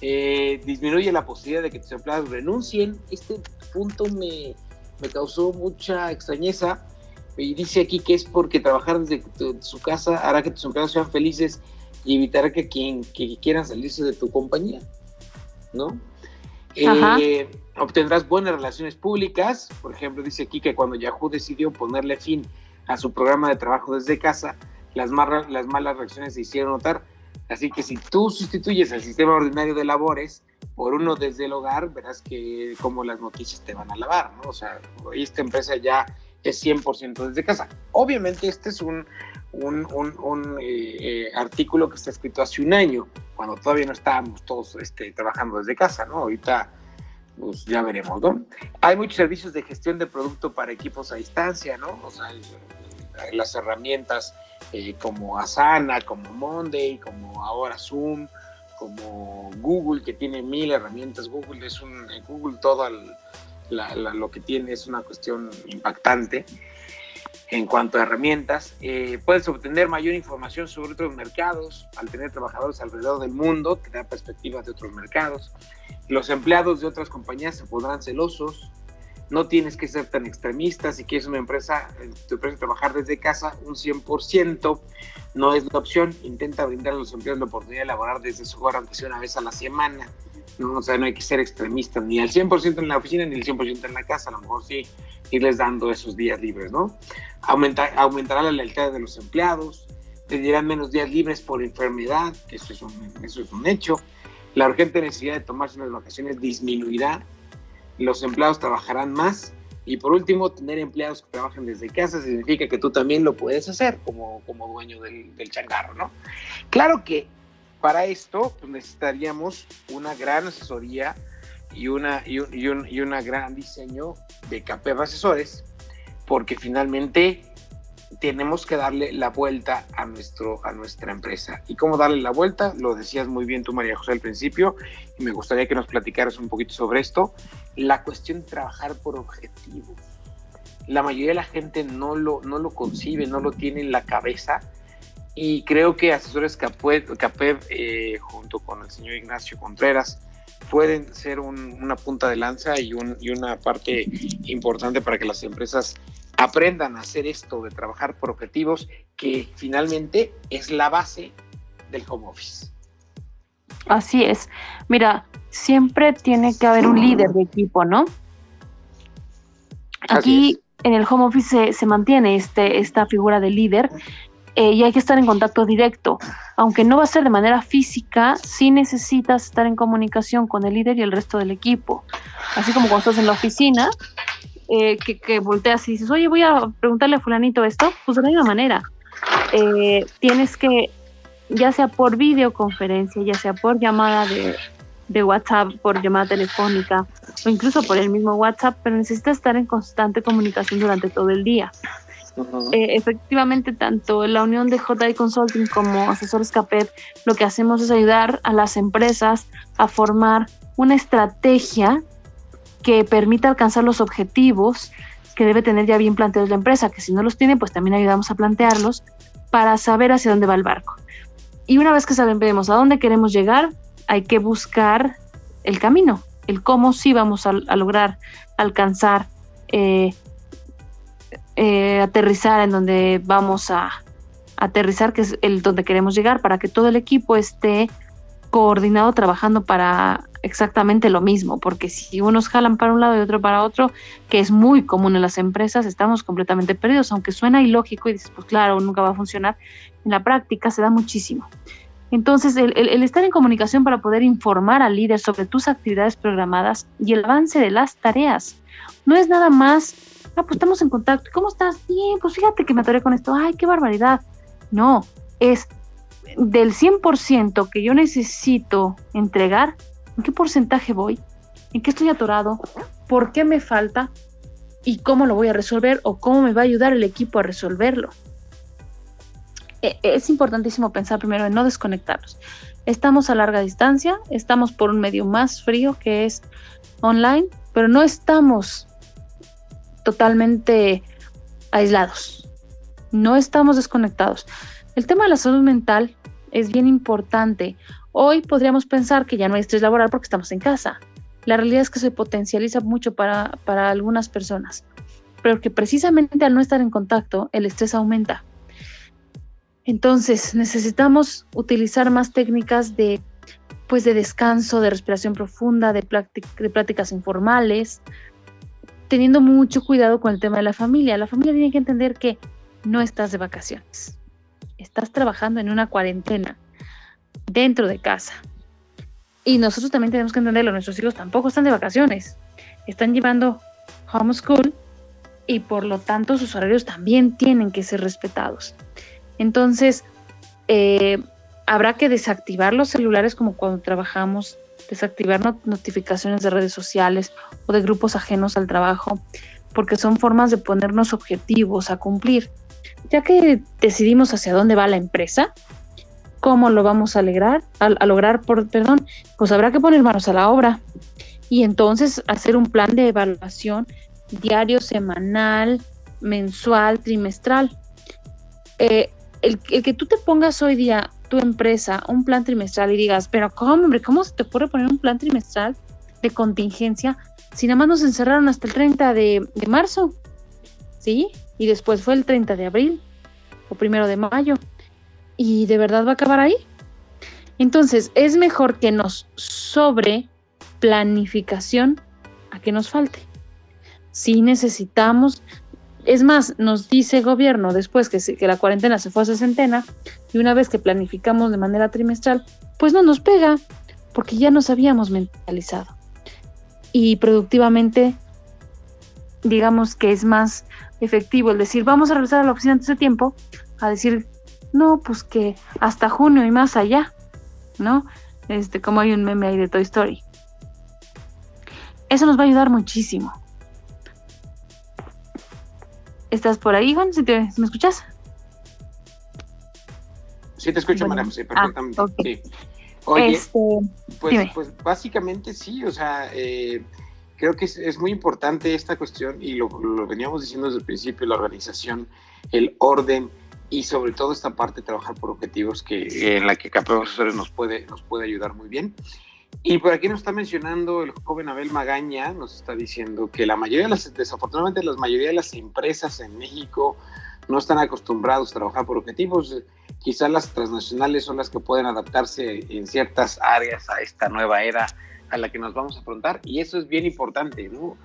Eh, disminuye la posibilidad de que tus empleados renuncien. Este punto me, me causó mucha extrañeza y dice aquí que es porque trabajar desde su casa hará que tus empleados sean felices y evitará que quien que quieran salirse de tu compañía, ¿no? Eh, obtendrás buenas relaciones públicas. Por ejemplo, dice aquí que cuando Yahoo decidió ponerle fin a su programa de trabajo desde casa, las, las malas reacciones se hicieron notar. Así que si tú sustituyes el sistema ordinario de labores por uno desde el hogar, verás que como las noticias te van a lavar, ¿no? O sea, esta empresa ya es 100% desde casa. Obviamente este es un, un, un, eh, eh, artículo que está escrito hace un año, cuando todavía no estábamos todos este, trabajando desde casa, ¿no? Ahorita pues ya veremos, ¿no? Hay muchos servicios de gestión de producto para equipos a distancia, ¿no? O sea, las herramientas eh, como Asana, como Monday, como ahora Zoom, como Google, que tiene mil herramientas. Google es un, Google todo lo que tiene es una cuestión impactante en cuanto a herramientas. Eh, puedes obtener mayor información sobre otros mercados al tener trabajadores alrededor del mundo, te da perspectivas de otros mercados. Los empleados de otras compañías se podrán celosos, no tienes que ser tan extremista, si quieres una empresa, tu empresa trabajar desde casa, un 100% no es la opción, intenta brindar a los empleados la oportunidad de laborar desde su hogar, aunque sea una vez a la semana, ¿no? o sea, no hay que ser extremista, ni al 100% en la oficina, ni al 100% en la casa, a lo mejor sí irles dando esos días libres, ¿no? Aumentar, aumentará la lealtad de los empleados, pedirán menos días libres por enfermedad, que eso es un, eso es un hecho, la urgente necesidad de tomarse unas vacaciones disminuirá, los empleados trabajarán más y por último, tener empleados que trabajen desde casa significa que tú también lo puedes hacer como, como dueño del, del changarro, ¿no? Claro que para esto pues, necesitaríamos una gran asesoría y una, y, un, y, una gran diseño de KPF asesores, porque finalmente tenemos que darle la vuelta a, nuestro, a nuestra empresa. ¿Y cómo darle la vuelta? Lo decías muy bien tú, María José, al principio, y me gustaría que nos platicaras un poquito sobre esto. La cuestión de trabajar por objetivos. La mayoría de la gente no lo, no lo concibe, no lo tiene en la cabeza. Y creo que asesores CAPEV, eh, junto con el señor Ignacio Contreras, pueden ser una punta de lanza y, un, y una parte importante para que las empresas aprendan a hacer esto de trabajar por objetivos, que finalmente es la base del home office. Así es. Mira, siempre tiene que haber un líder de equipo, ¿no? Aquí en el home office se, mantiene este, esta figura de líder eh, y hay que estar en contacto directo. Aunque no va a ser de manera física, sí necesitas estar en comunicación con el líder y el resto del equipo. Así como cuando estás en la oficina, eh, que, volteas y dices, oye, voy a preguntarle a fulanito esto, pues de la misma manera. Eh, tienes que, ya sea por videoconferencia, ya sea por llamada de, de WhatsApp, por llamada telefónica o incluso por el mismo WhatsApp, pero necesitas estar en constante comunicación durante todo el día. Eh, efectivamente, tanto la unión de JI Consulting como Asesores CAPEP, lo que hacemos es ayudar a las empresas a formar una estrategia que permita alcanzar los objetivos que debe tener ya bien planteados la empresa, que si no los tiene, pues también ayudamos a plantearlos para saber hacia dónde va el barco. Y una vez que sabemos a dónde queremos llegar, hay que buscar el camino, el cómo sí vamos a, lograr alcanzar, eh, eh, aterrizar en donde vamos a aterrizar, que es el donde queremos llegar, para que todo el equipo esté coordinado trabajando para exactamente lo mismo, porque si unos jalan para un lado y otro para otro, que es muy común en las empresas, estamos completamente perdidos, aunque suena ilógico y dices, pues claro, nunca va a funcionar, en la práctica se da muchísimo. Entonces, el, estar en comunicación para poder informar al líder sobre tus actividades programadas y el avance de las tareas, no es nada más, ah, pues estamos en contacto, ¿cómo estás? Bien, pues fíjate que me atoré con esto, ay, qué barbaridad. No, es del 100% que yo necesito entregar, ¿en qué porcentaje voy? ¿En qué estoy atorado? ¿Por qué me falta? ¿Y cómo lo voy a resolver? ¿O cómo me va a ayudar el equipo a resolverlo? E, es importantísimo pensar primero en no desconectarnos. Estamos a larga distancia, estamos por un medio más frío que es online, pero no estamos totalmente aislados, no estamos desconectados. El tema de la salud mental es bien importante. Hoy podríamos pensar que ya no hay estrés laboral porque estamos en casa. La realidad es que se potencializa mucho para, para algunas personas, pero que precisamente al no estar en contacto, el estrés aumenta. Entonces, necesitamos utilizar más técnicas de, pues, de descanso, de respiración profunda, de, de prácticas informales, teniendo mucho cuidado con el tema de la familia. La familia tiene que entender que no estás de vacaciones estás trabajando en una cuarentena dentro de casa. Y nosotros también tenemos que entenderlo, nuestros hijos tampoco están de vacaciones, están llevando homeschool y por lo tanto sus horarios también tienen que ser respetados. Entonces, eh, habrá que desactivar los celulares como cuando trabajamos, desactivar notificaciones de redes sociales o de grupos ajenos al trabajo, porque son formas de ponernos objetivos a cumplir ya que decidimos hacia dónde va la empresa, cómo lo vamos a lograr, a, lograr, por, perdón, pues habrá que poner manos a la obra y entonces hacer un plan de evaluación diario, semanal, mensual, trimestral. Eh, el, que tú te pongas hoy día tu empresa un plan trimestral y digas, pero ¿cómo, hombre? ¿Cómo se te ocurre poner un plan trimestral de contingencia si nada más nos encerraron hasta el 30 de, de marzo? ¿Sí? y después fue el 30 de abril o primero de mayo. ¿Y de verdad va a acabar ahí? Entonces, es mejor que nos sobre planificación a que nos falte. Si necesitamos, es más, nos dice el gobierno después que, que la cuarentena se fue a sesentena y una vez que planificamos de manera trimestral, pues no nos pega porque ya nos habíamos mentalizado. Y productivamente, digamos que es más efectivo el decir vamos a regresar a la oficina antes de tiempo, a decir no, pues que hasta junio y más allá, ¿no? Este, como hay un meme ahí de Toy Story. Eso nos va a ayudar muchísimo. ¿Estás por ahí, Juan? ¿Si, me escuchas? Sí, te escucho, María José, ah, perfectamente. Oye, este, pues, pues, básicamente sí, o sea, eh, creo que es, muy importante esta cuestión y lo, veníamos diciendo desde el principio, la organización, el orden y sobre todo esta parte de trabajar por objetivos que en la que cada profesor nos puede, nos puede ayudar muy bien. Y por aquí nos está mencionando el joven Abel Magaña, nos está diciendo que la mayoría de las, desafortunadamente la mayoría de las empresas en México no están acostumbrados a trabajar por objetivos. Quizás las transnacionales son las que pueden adaptarse en ciertas áreas a esta nueva era a la que nos vamos a afrontar y eso es bien importante, ¿no?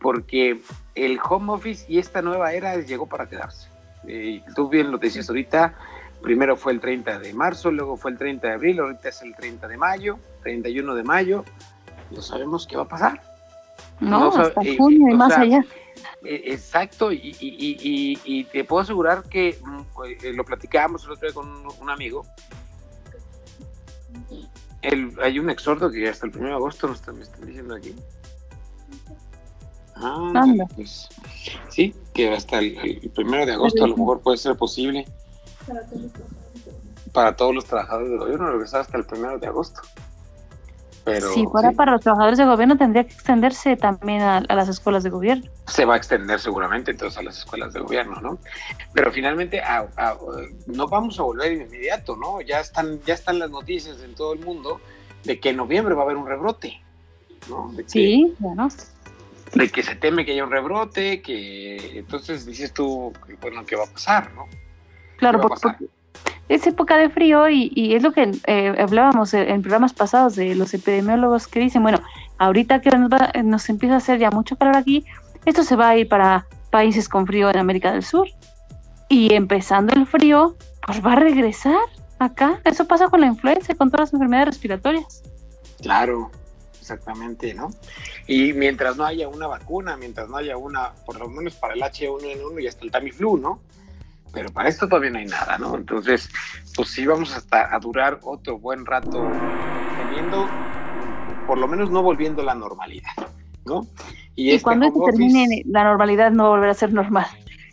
Porque el home office y esta nueva era llegó para quedarse. Eh, tú bien lo decías ahorita, primero fue el 30 de marzo, luego fue el 30 de abril, ahorita es el 30 de mayo, 31 de mayo, no sabemos qué va a pasar. No, hasta eh, junio y más allá. Eh, exacto, y, te puedo asegurar que mm, lo platicábamos el otro día con un amigo, hay un exhorto que hasta el 1 de agosto nos están, me están diciendo aquí. Ah, pues, sí, que hasta el, 1 de agosto a lo mejor puede ser posible. Para todos los trabajadores del gobierno, regresar hasta el 1 de agosto si fuera para los trabajadores de gobierno, tendría que extenderse también a, las escuelas de gobierno. Se va a extender seguramente entonces a las escuelas de gobierno, ¿no? Pero finalmente no vamos a volver de inmediato, ¿no? Ya están, ya están las noticias en todo el mundo de que en noviembre va a haber un rebrote, ¿no? sí, bueno. De que se teme que haya un rebrote, que entonces dices tú, bueno, ¿qué va a pasar, no? Claro, porque, es época de frío y, es lo que eh, hablábamos en programas pasados de los epidemiólogos que dicen, bueno, ahorita que nos, nos empieza a hacer ya mucho calor aquí, esto se va a ir para países con frío en América del Sur. Y empezando el frío, pues va a regresar acá. Eso pasa con la influenza, con todas las enfermedades respiratorias. Claro, exactamente, ¿no? Y mientras no haya una vacuna, mientras no haya una, por lo menos para el H1N1 y hasta el Tamiflu, ¿no? Pero para esto todavía no hay nada, ¿no? Entonces, pues sí vamos hasta a durar otro buen rato teniendo, por lo menos no volviendo a la normalidad, ¿no? Y, este cuando termine la normalidad no volverá a ser normal.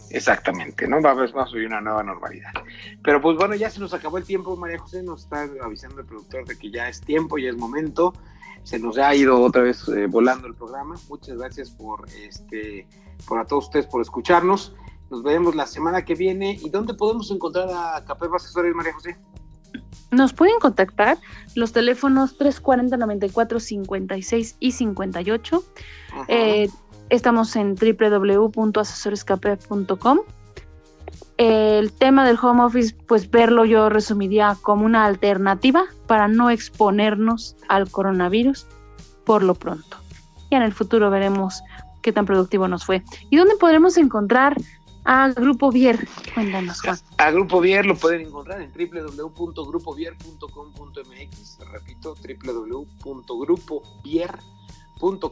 Exactamente, ¿no? Va a, a subir una nueva normalidad. Pero pues bueno, ya se nos acabó el tiempo, María José, nos está avisando el productor de que ya es tiempo, ya es momento. Se nos ha ido otra vez eh, volando el programa. Muchas gracias por este, por a todos ustedes por escucharnos. Nos veremos la semana que viene. ¿Y dónde podemos encontrar a Capeva Asesores, María José? Nos pueden contactar los teléfonos 340 94 56 y 58. Eh, Estamos en www.asesorescape.com. El tema del home office, pues verlo yo resumiría como una alternativa para no exponernos al coronavirus por lo pronto. Y en el futuro veremos qué tan productivo nos fue. ¿Y dónde podremos encontrar a Grupo Vier? Cuéntanos, Juan. A Grupo Vier lo pueden encontrar en www.grupovier.com.mx. Repito, www.grupovier.com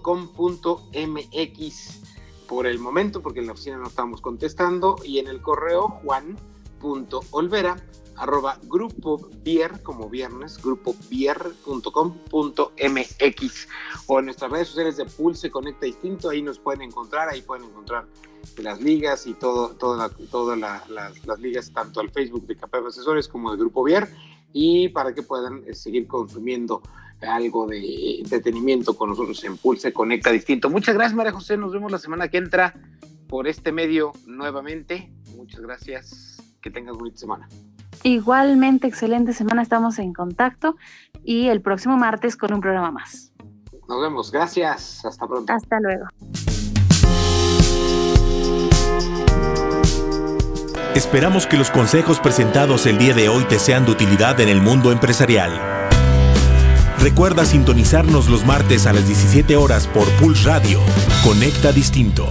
.com.mx por el momento, porque en la oficina no estamos contestando, y en el correo juan.olvera arroba grupo bier como viernes grupobier.com.mx o en nuestras redes sociales de Pulse Conecta Distinto ahí nos pueden encontrar ahí pueden encontrar las ligas y todo todas las, ligas tanto al Facebook de Capep Asesores como de Grupo Bier y para que puedan eh, seguir consumiendo algo de entretenimiento con nosotros en Pulse Conecta Distinto. Muchas gracias, María José. Nos vemos la semana que entra por este medio nuevamente. Muchas gracias. Que tengas bonita semana. Igualmente, excelente semana. Estamos en contacto y el próximo martes con un programa más. Nos vemos. Gracias. Hasta pronto. Hasta luego. Esperamos que los consejos presentados el día de hoy te sean de utilidad en el mundo empresarial. Recuerda sintonizarnos los martes a las 17 horas por Pulse Radio. Conecta Distinto.